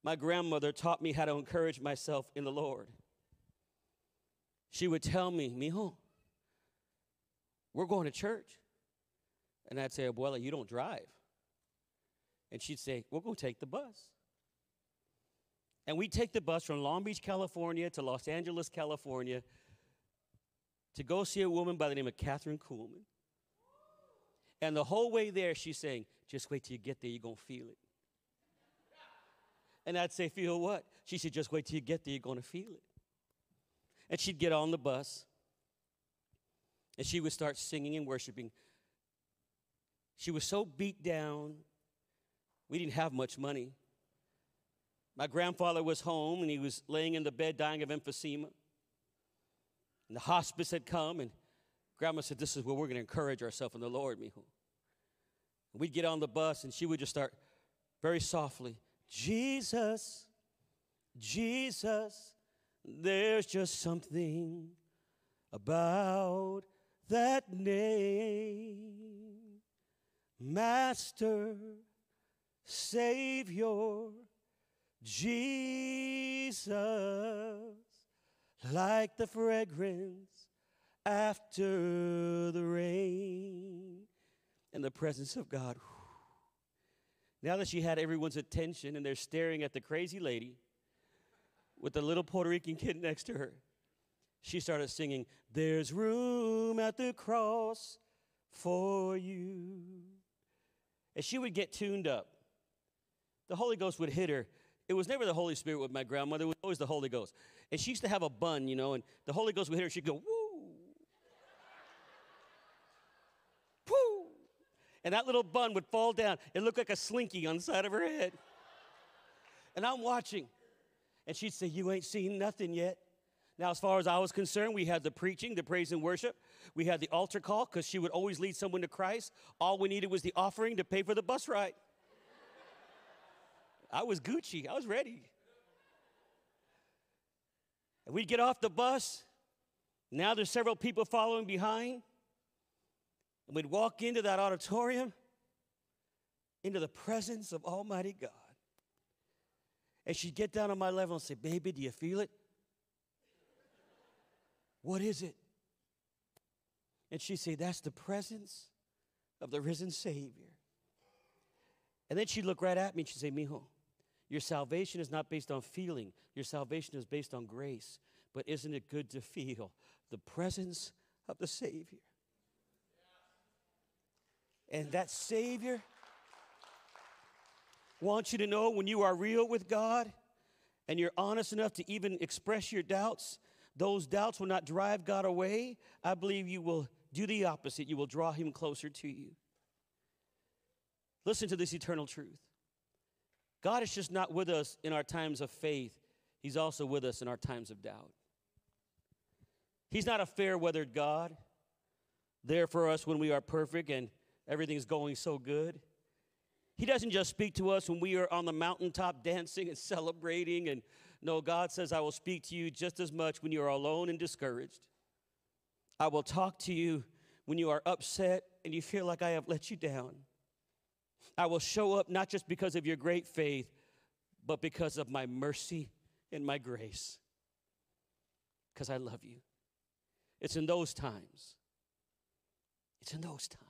My grandmother taught me how to encourage myself in the Lord. She would tell me, Mijo, we're going to church. And I'd say, Abuela, you don't drive. And she'd say, We'll go take the bus. And we'd take the bus from Long Beach, California to Los Angeles, California to go see a woman by the name of Kathryn Kuhlman. And the whole way there, she's saying, Just wait till you get there, you're going to feel it. And I'd say, Feel what? She said, Just wait till you get there, you're going to feel it. And she'd get on the bus and she would start singing and worshiping. She was so beat down we didn't have much money. My grandfather was home and he was laying in the bed dying of emphysema. And the hospice had come, and grandma said, This is where we're going to encourage ourselves in the Lord, mijo. And we'd get on the bus, and she would just start very softly, Jesus, Jesus, there's just something about that name. Master, Savior, Jesus, like the fragrance after the rain in the presence of God. Now that she had everyone's attention and they're staring at the crazy lady with the little Puerto Rican kid next to her, she started singing, There's room at the cross for you. And she would get tuned up. The Holy Ghost would hit her. It was never the Holy Spirit with my grandmother, it was always the Holy Ghost. And she used to have a bun, you know, and the Holy Ghost would hit her, she'd go, woo. Woo. And that little bun would fall down. It looked like a slinky on the side of her head. And I'm watching. And she'd say, You ain't seen nothing yet. Now, as far as I was concerned, we had the preaching, the praise and worship. We had the altar call because she would always lead someone to Christ. All we needed was the offering to pay for the bus ride. I was Gucci, I was ready. And we'd get off the bus. Now there's several people following behind. And we'd walk into that auditorium, into the presence of Almighty God. And she'd get down on my level and say, Baby, do you feel it? What is it? And she'd say, That's the presence of the risen Savior. And then she'd look right at me and she'd say, Mijo, your salvation is not based on feeling, your salvation is based on grace. But isn't it good to feel the presence of the Savior? And that Savior wants you to know when you are real with God and you're honest enough to even express your doubts, those doubts will not drive God away. I believe you will do the opposite. You will draw him closer to you. Listen to this eternal truth God is just not with us in our times of faith, He's also with us in our times of doubt. He's not a fair weathered God, there for us when we are perfect and everything's going so good. He doesn't just speak to us when we are on the mountaintop dancing and celebrating and no, God says, I will speak to you just as much when you are alone and discouraged. I will talk to you when you are upset and you feel like I have let you down. I will show up not just because of your great faith, but because of my mercy and my grace. Because I love you. It's in those times, it's in those times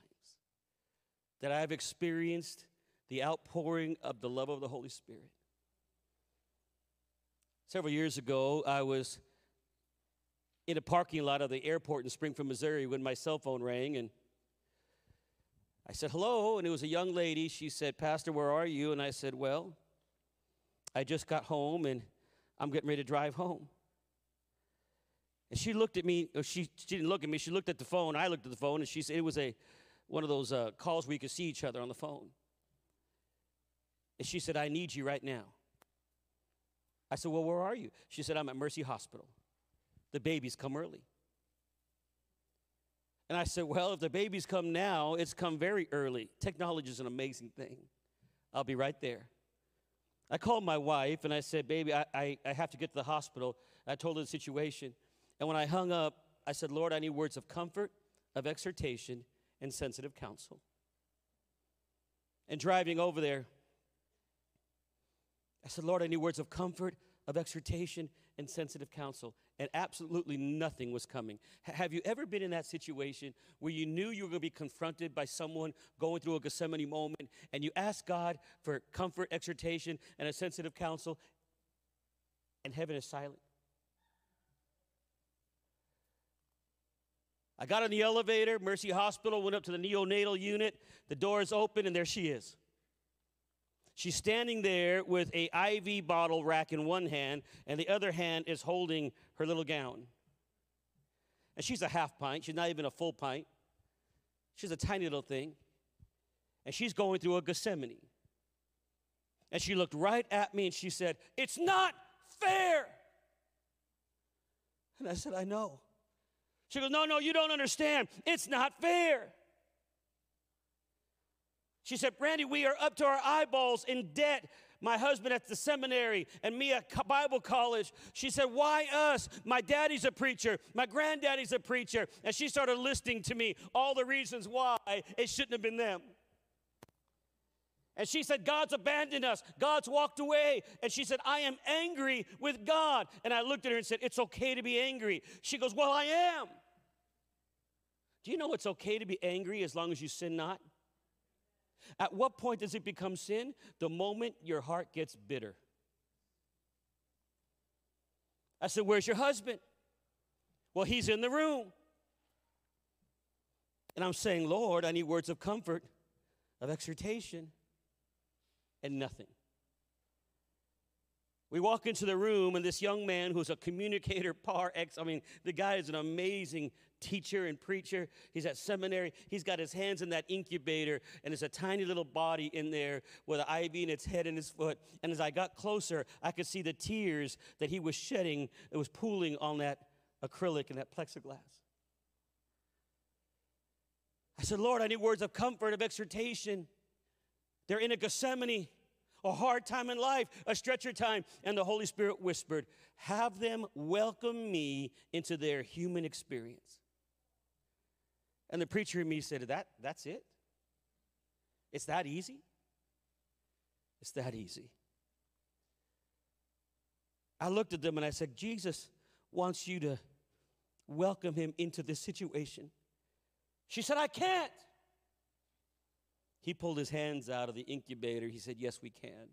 that I've experienced the outpouring of the love of the Holy Spirit. Several years ago, I was in a parking lot of the airport in Springfield, Missouri, when my cell phone rang, and I said, hello, and it was a young lady. She said, Pastor, where are you? And I said, well, I just got home, and I'm getting ready to drive home. And she looked at me, she, she didn't look at me, she looked at the phone. I looked at the phone, and she said, it was a, one of those uh, calls where you could see each other on the phone. And she said, I need you right now. I said, Well, where are you? She said, I'm at Mercy Hospital. The babies come early. And I said, Well, if the babies come now, it's come very early. Technology is an amazing thing. I'll be right there. I called my wife and I said, Baby, I, I, I have to get to the hospital. I told her the situation. And when I hung up, I said, Lord, I need words of comfort, of exhortation, and sensitive counsel. And driving over there, I said, Lord, I need words of comfort, of exhortation, and sensitive counsel. And absolutely nothing was coming. H- have you ever been in that situation where you knew you were going to be confronted by someone going through a Gethsemane moment and you asked God for comfort, exhortation, and a sensitive counsel, and heaven is silent? I got in the elevator, Mercy Hospital, went up to the neonatal unit. The door is open, and there she is. She's standing there with a IV bottle rack in one hand, and the other hand is holding her little gown. And she's a half pint. She's not even a full pint. She's a tiny little thing. And she's going through a Gethsemane. And she looked right at me and she said, It's not fair. And I said, I know. She goes, No, no, you don't understand. It's not fair. She said, Brandy, we are up to our eyeballs in debt. My husband at the seminary and me at Bible college. She said, Why us? My daddy's a preacher. My granddaddy's a preacher. And she started listing to me all the reasons why it shouldn't have been them. And she said, God's abandoned us. God's walked away. And she said, I am angry with God. And I looked at her and said, It's okay to be angry. She goes, Well, I am. Do you know it's okay to be angry as long as you sin not? At what point does it become sin? The moment your heart gets bitter. I said, Where's your husband? Well, he's in the room. And I'm saying, Lord, I need words of comfort, of exhortation, and nothing. We walk into the room, and this young man who's a communicator par ex, I mean, the guy is an amazing teacher and preacher. He's at seminary. He's got his hands in that incubator, and there's a tiny little body in there with an IV in its head and his foot. And as I got closer, I could see the tears that he was shedding, it was pooling on that acrylic and that plexiglass. I said, Lord, I need words of comfort, of exhortation. They're in a Gethsemane, a hard time in life, a stretcher time. And the Holy Spirit whispered, Have them welcome me into their human experience. And the preacher in me said, that, That's it? It's that easy? It's that easy. I looked at them and I said, Jesus wants you to welcome him into this situation. She said, I can't. He pulled his hands out of the incubator. He said, Yes, we can.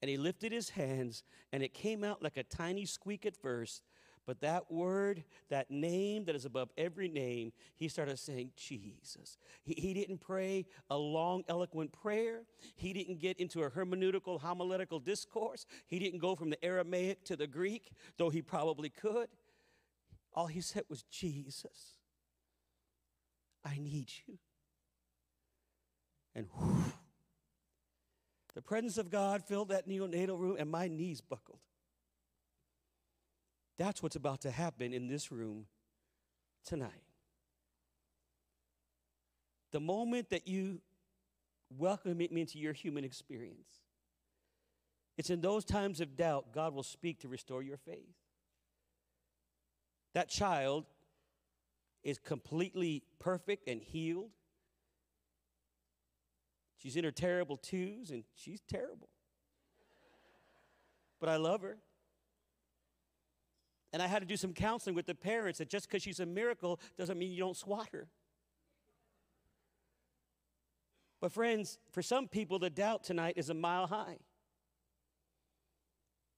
And he lifted his hands, and it came out like a tiny squeak at first. But that word, that name that is above every name, he started saying, Jesus. He, he didn't pray a long, eloquent prayer. He didn't get into a hermeneutical, homiletical discourse. He didn't go from the Aramaic to the Greek, though he probably could. All he said was, Jesus. I need you. And whew, the presence of God filled that neonatal room, and my knees buckled. That's what's about to happen in this room tonight. The moment that you welcome me into your human experience, it's in those times of doubt God will speak to restore your faith. That child is completely perfect and healed. She's in her terrible twos and she's terrible. But I love her. And I had to do some counseling with the parents that just because she's a miracle doesn't mean you don't swat her. But, friends, for some people, the doubt tonight is a mile high.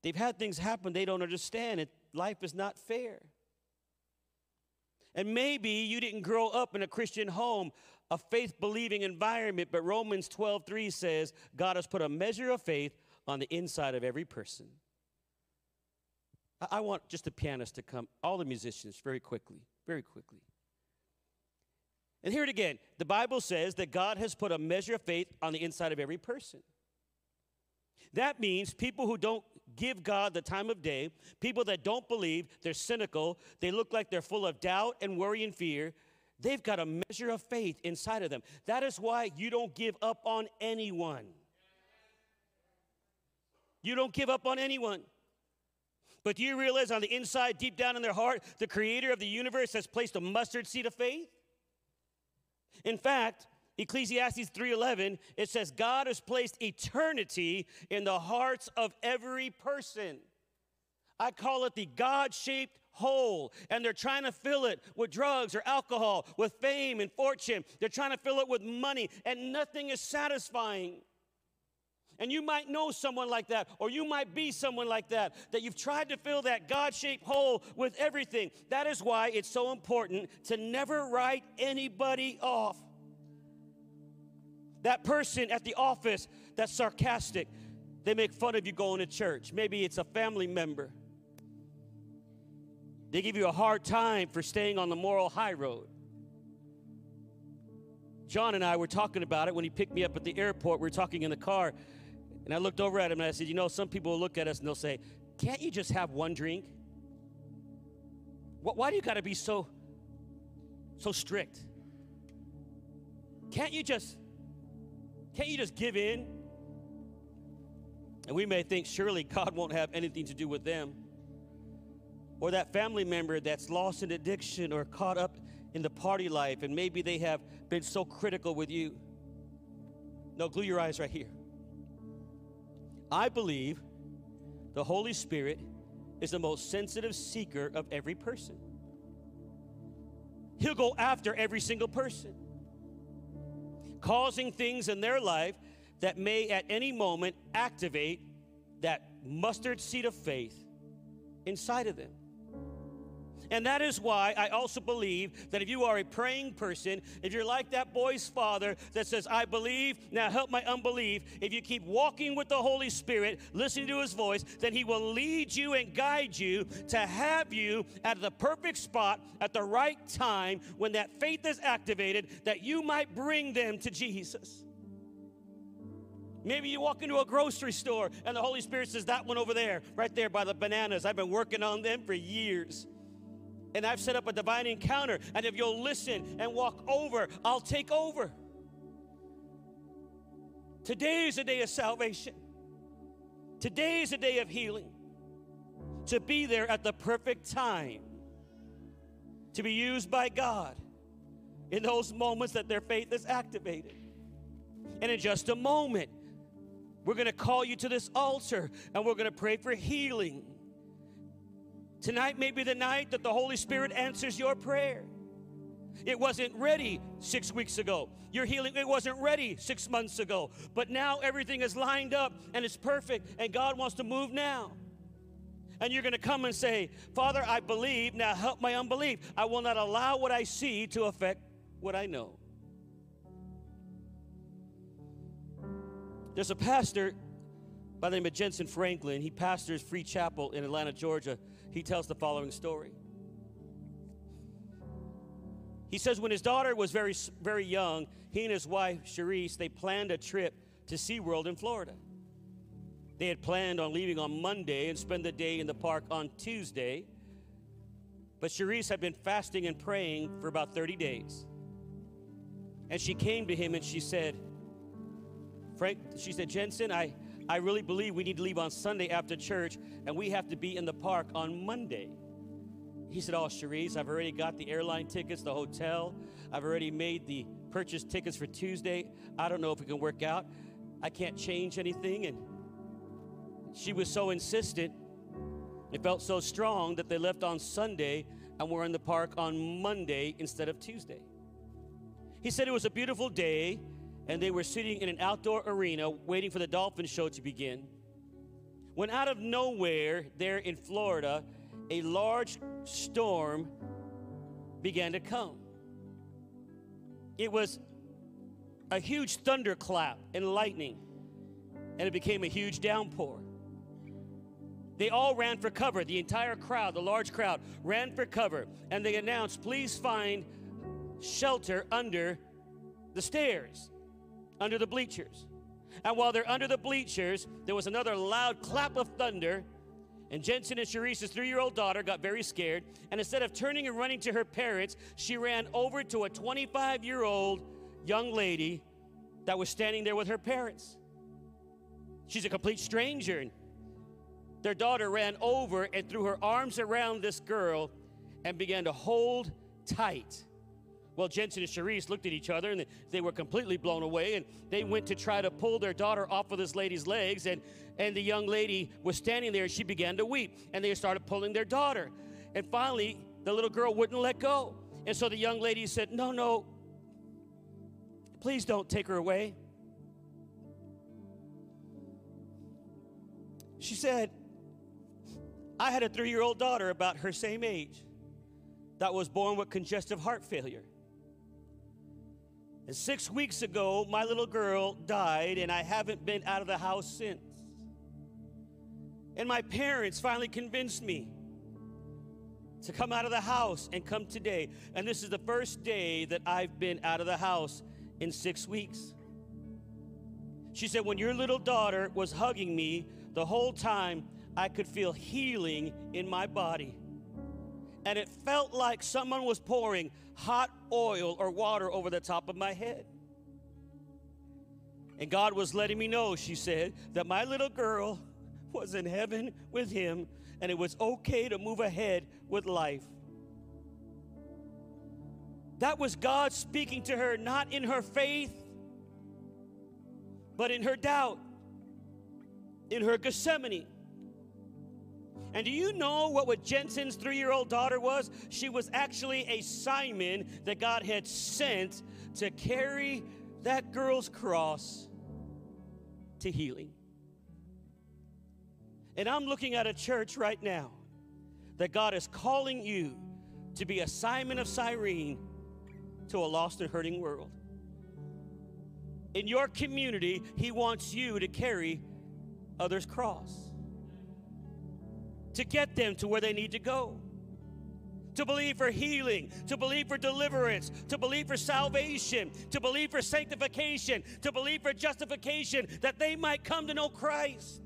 They've had things happen they don't understand, and life is not fair. And maybe you didn't grow up in a Christian home, a faith believing environment, but Romans 12 3 says God has put a measure of faith on the inside of every person. I want just the pianist to come, all the musicians, very quickly, very quickly. And hear it again. The Bible says that God has put a measure of faith on the inside of every person. That means people who don't give God the time of day, people that don't believe, they're cynical, they look like they're full of doubt and worry and fear, they've got a measure of faith inside of them. That is why you don't give up on anyone. You don't give up on anyone. But do you realize on the inside, deep down in their heart, the creator of the universe has placed a mustard seed of faith? In fact, Ecclesiastes 3:11 it says God has placed eternity in the hearts of every person. I call it the God-shaped hole and they're trying to fill it with drugs or alcohol, with fame and fortune. They're trying to fill it with money and nothing is satisfying. And you might know someone like that, or you might be someone like that, that you've tried to fill that God shaped hole with everything. That is why it's so important to never write anybody off. That person at the office that's sarcastic, they make fun of you going to church. Maybe it's a family member. They give you a hard time for staying on the moral high road. John and I were talking about it when he picked me up at the airport. We were talking in the car, and I looked over at him and I said, You know, some people will look at us and they'll say, Can't you just have one drink? Why do you got to be so, so strict? Can't you just can't you just give in? And we may think surely God won't have anything to do with them. Or that family member that's lost in addiction or caught up in the party life, and maybe they have been so critical with you. No, glue your eyes right here. I believe the Holy Spirit is the most sensitive seeker of every person. He'll go after every single person causing things in their life that may at any moment activate that mustard seed of faith inside of them. And that is why I also believe that if you are a praying person, if you're like that boy's father that says, I believe, now help my unbelief, if you keep walking with the Holy Spirit, listening to his voice, then he will lead you and guide you to have you at the perfect spot at the right time when that faith is activated that you might bring them to Jesus. Maybe you walk into a grocery store and the Holy Spirit says, That one over there, right there by the bananas. I've been working on them for years and I've set up a divine encounter. And if you'll listen and walk over, I'll take over. Today is a day of salvation. Today is a day of healing. To be there at the perfect time. To be used by God in those moments that their faith is activated. And in just a moment, we're going to call you to this altar and we're going to pray for healing Tonight may be the night that the Holy Spirit answers your prayer. It wasn't ready six weeks ago. Your healing, it wasn't ready six months ago. But now everything is lined up and it's perfect, and God wants to move now. And you're going to come and say, Father, I believe, now help my unbelief. I will not allow what I see to affect what I know. There's a pastor by the name of Jentezen Franklin. He pastors Free Chapel in Atlanta, Georgia he tells the following story. He says when his daughter was very, very young, he and his wife, Cherise, they planned a trip to SeaWorld in Florida. They had planned on leaving on Monday and spend the day in the park on Tuesday. But Cherise had been fasting and praying for about 30 days. And she came to him and she said, Frank, she said, Jentezen, I, I really believe we need to leave on Sunday after church and we have to be in the park on Monday. He said, Oh, Cherise, I've already got the airline tickets, the hotel. I've already made the purchase tickets for Tuesday. I don't know if it can work out. I can't change anything. And she was so insistent. It felt so strong that they left on Sunday and were in the park on Monday instead of Tuesday. He said it was a beautiful day and they were sitting in an outdoor arena waiting for the dolphin show to begin. When out of nowhere, there in Florida, a large storm began to come. It was a huge thunderclap and lightning, and it became a huge downpour. They all ran for cover. The entire crowd, the large crowd, ran for cover, and they announced, Please find shelter under the stairs under the bleachers. And while they're under the bleachers, there was another loud clap of thunder. And Jentezen and Cherise's three year old daughter got very scared. And instead of turning and running to her parents, she ran over to a 25 year old young lady that was standing there with her parents. She's a complete stranger. And their daughter ran over and threw her arms around this girl and began to hold tight well, Jentezen and Cherise looked at each other and they were completely blown away. And they went to try to pull their daughter off of this lady's legs. And, and the young lady was standing there and she began to weep. And they started pulling their daughter. And finally, the little girl wouldn't let go. And so the young lady said, No, no, please don't take her away. She said, I had a three year old daughter about her same age that was born with congestive heart failure. And six weeks ago, my little girl died, and I haven't been out of the house since. And my parents finally convinced me to come out of the house and come today. And this is the first day that I've been out of the house in six weeks. She said, When your little daughter was hugging me, the whole time I could feel healing in my body. And it felt like someone was pouring hot oil or water over the top of my head. And God was letting me know, she said, that my little girl was in heaven with him and it was okay to move ahead with life. That was God speaking to her, not in her faith, but in her doubt, in her Gethsemane. And do you know what what Jentezen's three-year-old daughter was? She was actually a Simon that God had sent to carry that girl's cross to healing. And I'm looking at a church right now that God is calling you to be a Simon of Cyrene to a lost and hurting world. In your community, He wants you to carry others' cross, to get them to where they need to go, to believe for healing, to believe for deliverance, to believe for salvation, to believe for sanctification, to believe for justification, that they might come to know Christ.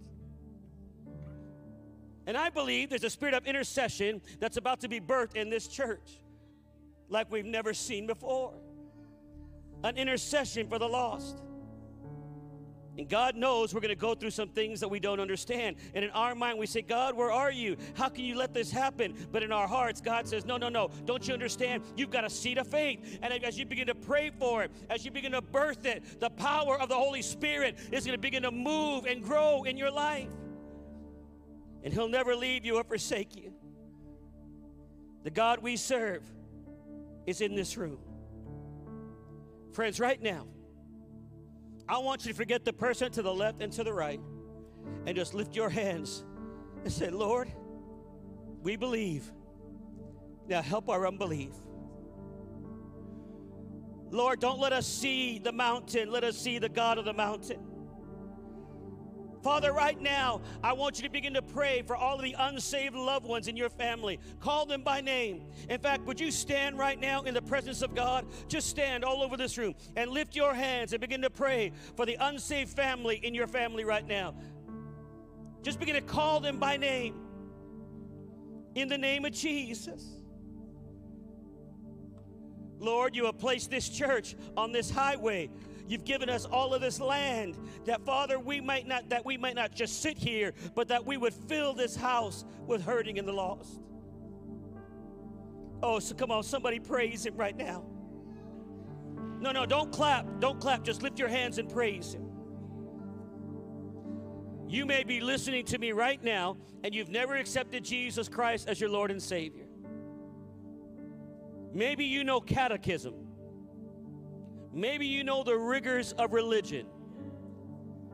And I believe there's a spirit of intercession that's about to be birthed in this church like we've never seen before. An intercession for the lost. And God knows we're going to go through some things that we don't understand. And in our mind, we say, God, where are you? How can you let this happen? But in our hearts, God says, No, no, no. Don't you understand? You've got a seed of faith. And as you begin to pray for it, as you begin to birth it, the power of the Holy Spirit is going to begin to move and grow in your life. And He'll never leave you or forsake you. The God we serve is in this room. Friends, right now, I want you to forget the person to the left and to the right and just lift your hands and say, Lord, we believe. Now help our unbelief. Lord, don't let us see the mountain, let us see the God of the mountain. Father, right now, I want you to begin to pray for all of the unsaved loved ones in your family. Call them by name. In fact, would you stand right now in the presence of God? Just stand all over this room and lift your hands and begin to pray for the unsaved family in your family right now. Just begin to call them by name. In the name of Jesus. Lord, you have placed this church on this highway You've given us all of this land that Father we might not that we might not just sit here, but that we would fill this house with hurting and the lost. Oh, so come on, somebody praise him right now. No, no, don't clap. Don't clap. Just lift your hands and praise him. You may be listening to me right now and you've never accepted Jesus Christ as your Lord and Savior. Maybe you know catechism. Maybe you know the rigors of religion.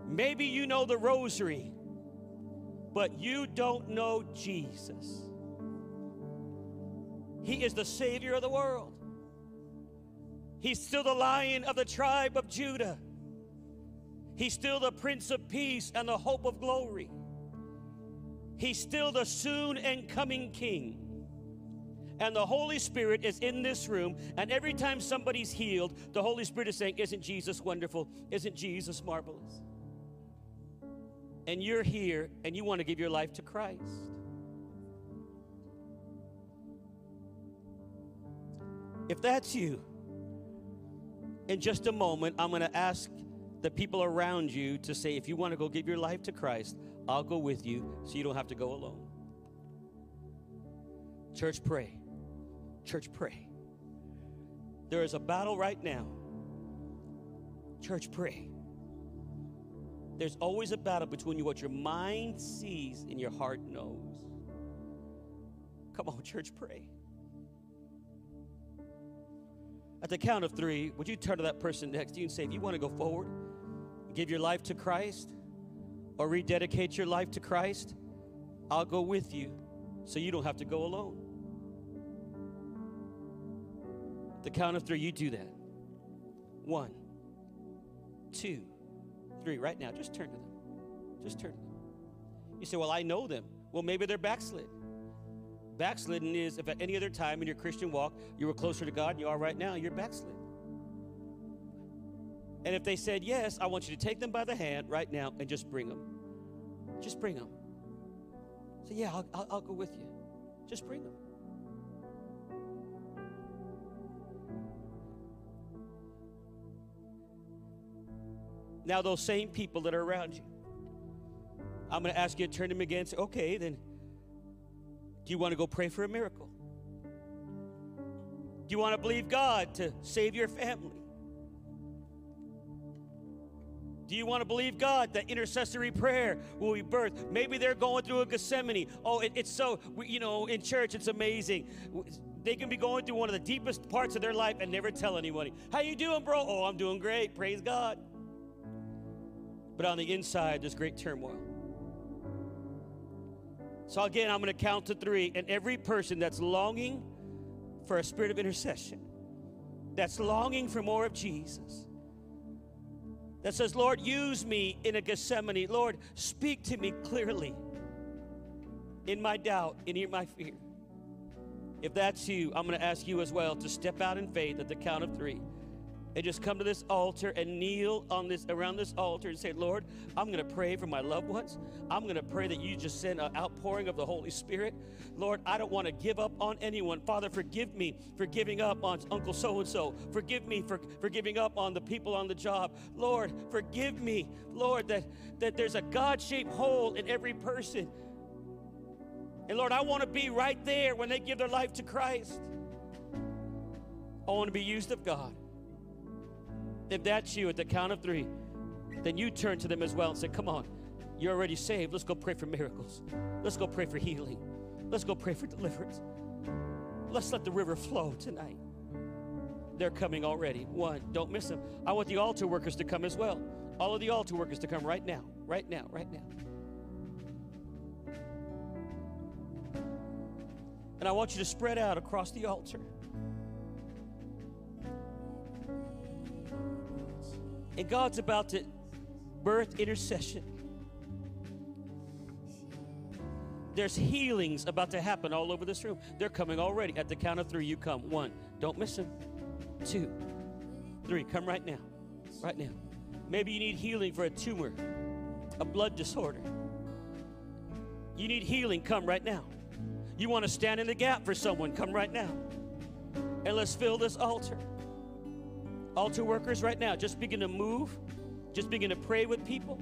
Maybe you know the rosary, but you don't know Jesus. He is the Savior of the world. He's still the lion of the tribe of Judah. He's still the Prince of Peace and the hope of glory. He's still the soon and coming King and the Holy Spirit is in this room. And every time somebody's healed, the Holy Spirit is saying, Isn't Jesus wonderful? Isn't Jesus marvelous? And you're here and you want to give your life to Christ. If that's you, in just a moment, I'm going to ask the people around you to say, if you want to go give your life to Christ, I'll go with you so you don't have to go alone. Church, pray. Church, pray. There is a battle right now. Church, pray. There's always a battle between what your mind sees and your heart knows. Come on, church, pray. At the count of three, would you turn to that person next to you and say, if you want to go forward, give your life to Christ, or rededicate your life to Christ, I'll go with you so you don't have to go alone. The count of three, you do that. One, two, three. Right now, just turn to them. Just turn to them. You say, Well, I know them. Well, maybe they're backslid. Backslidden is if at any other time in your Christian walk you were closer to God than you are right now, you're backslid. And if they said yes, I want you to take them by the hand right now and just bring them. Just bring them. Say, yeah, I'll, I'll, I'll go with you. Just bring them. Now, those same people that are around you, I'm going to ask you to turn to them again and say, okay, then do you want to go pray for a miracle? Do you want to believe God to save your family? Do you want to believe God that intercessory prayer will be birthed? Maybe they're going through a Gethsemane. Oh, it, it's so, you know, in church, it's amazing. They can be going through one of the deepest parts of their life and never tell anybody. How you doing, bro? Oh, I'm doing great. Praise God. But on the inside, there's great turmoil. So again, I'm going to count to three, and every person that's longing for a spirit of intercession that's longing for more of Jesus. That says, Lord, use me in a Gethsemane. Lord, speak to me clearly in my doubt, and in my fear. If that's you, I'm going to ask you as well to step out in faith at the count of three and just come to this altar and kneel on this around this altar and say, Lord, I'm going to pray for my loved ones. I'm going to pray that you just send an outpouring of the Holy Spirit. Lord, I don't want to give up on anyone. Father, forgive me for giving up on Uncle so and so. Forgive me for, for giving up on the people on the job. Lord, forgive me, Lord, that, that there's a God shaped hole in every person. And Lord, I want to be right there when they give their life to Christ. I want to be used of God. If that's you at the count of three, then you turn to them as well and say, Come on, you're already saved. Let's go pray for miracles. Let's go pray for healing. Let's go pray for deliverance. Let's let the river flow tonight. They're coming already. One, don't miss them. I want the altar workers to come as well. All of the altar workers to come right now, right now, right now. And I want you to spread out across the altar. And God's about to birth intercession. There's healings about to happen all over this room. They're coming already. At the count of three, you come. One, don't miss them. Two, three, come right now. Right now. Maybe you need healing for a tumor, a blood disorder. You need healing, come right now. You want to stand in the gap for someone, come right now. And let's fill this altar. Altar workers, right now, just begin to move, just begin to pray with people.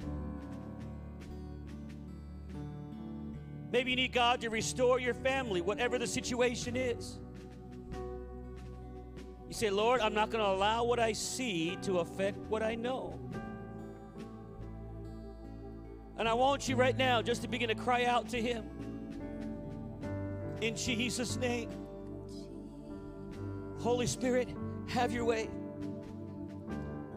Maybe you need God to restore your family, whatever the situation is. You say, Lord, I'm not going to allow what I see to affect what I know. And I want you right now just to begin to cry out to Him. In Jesus' name. Holy Spirit, have your way.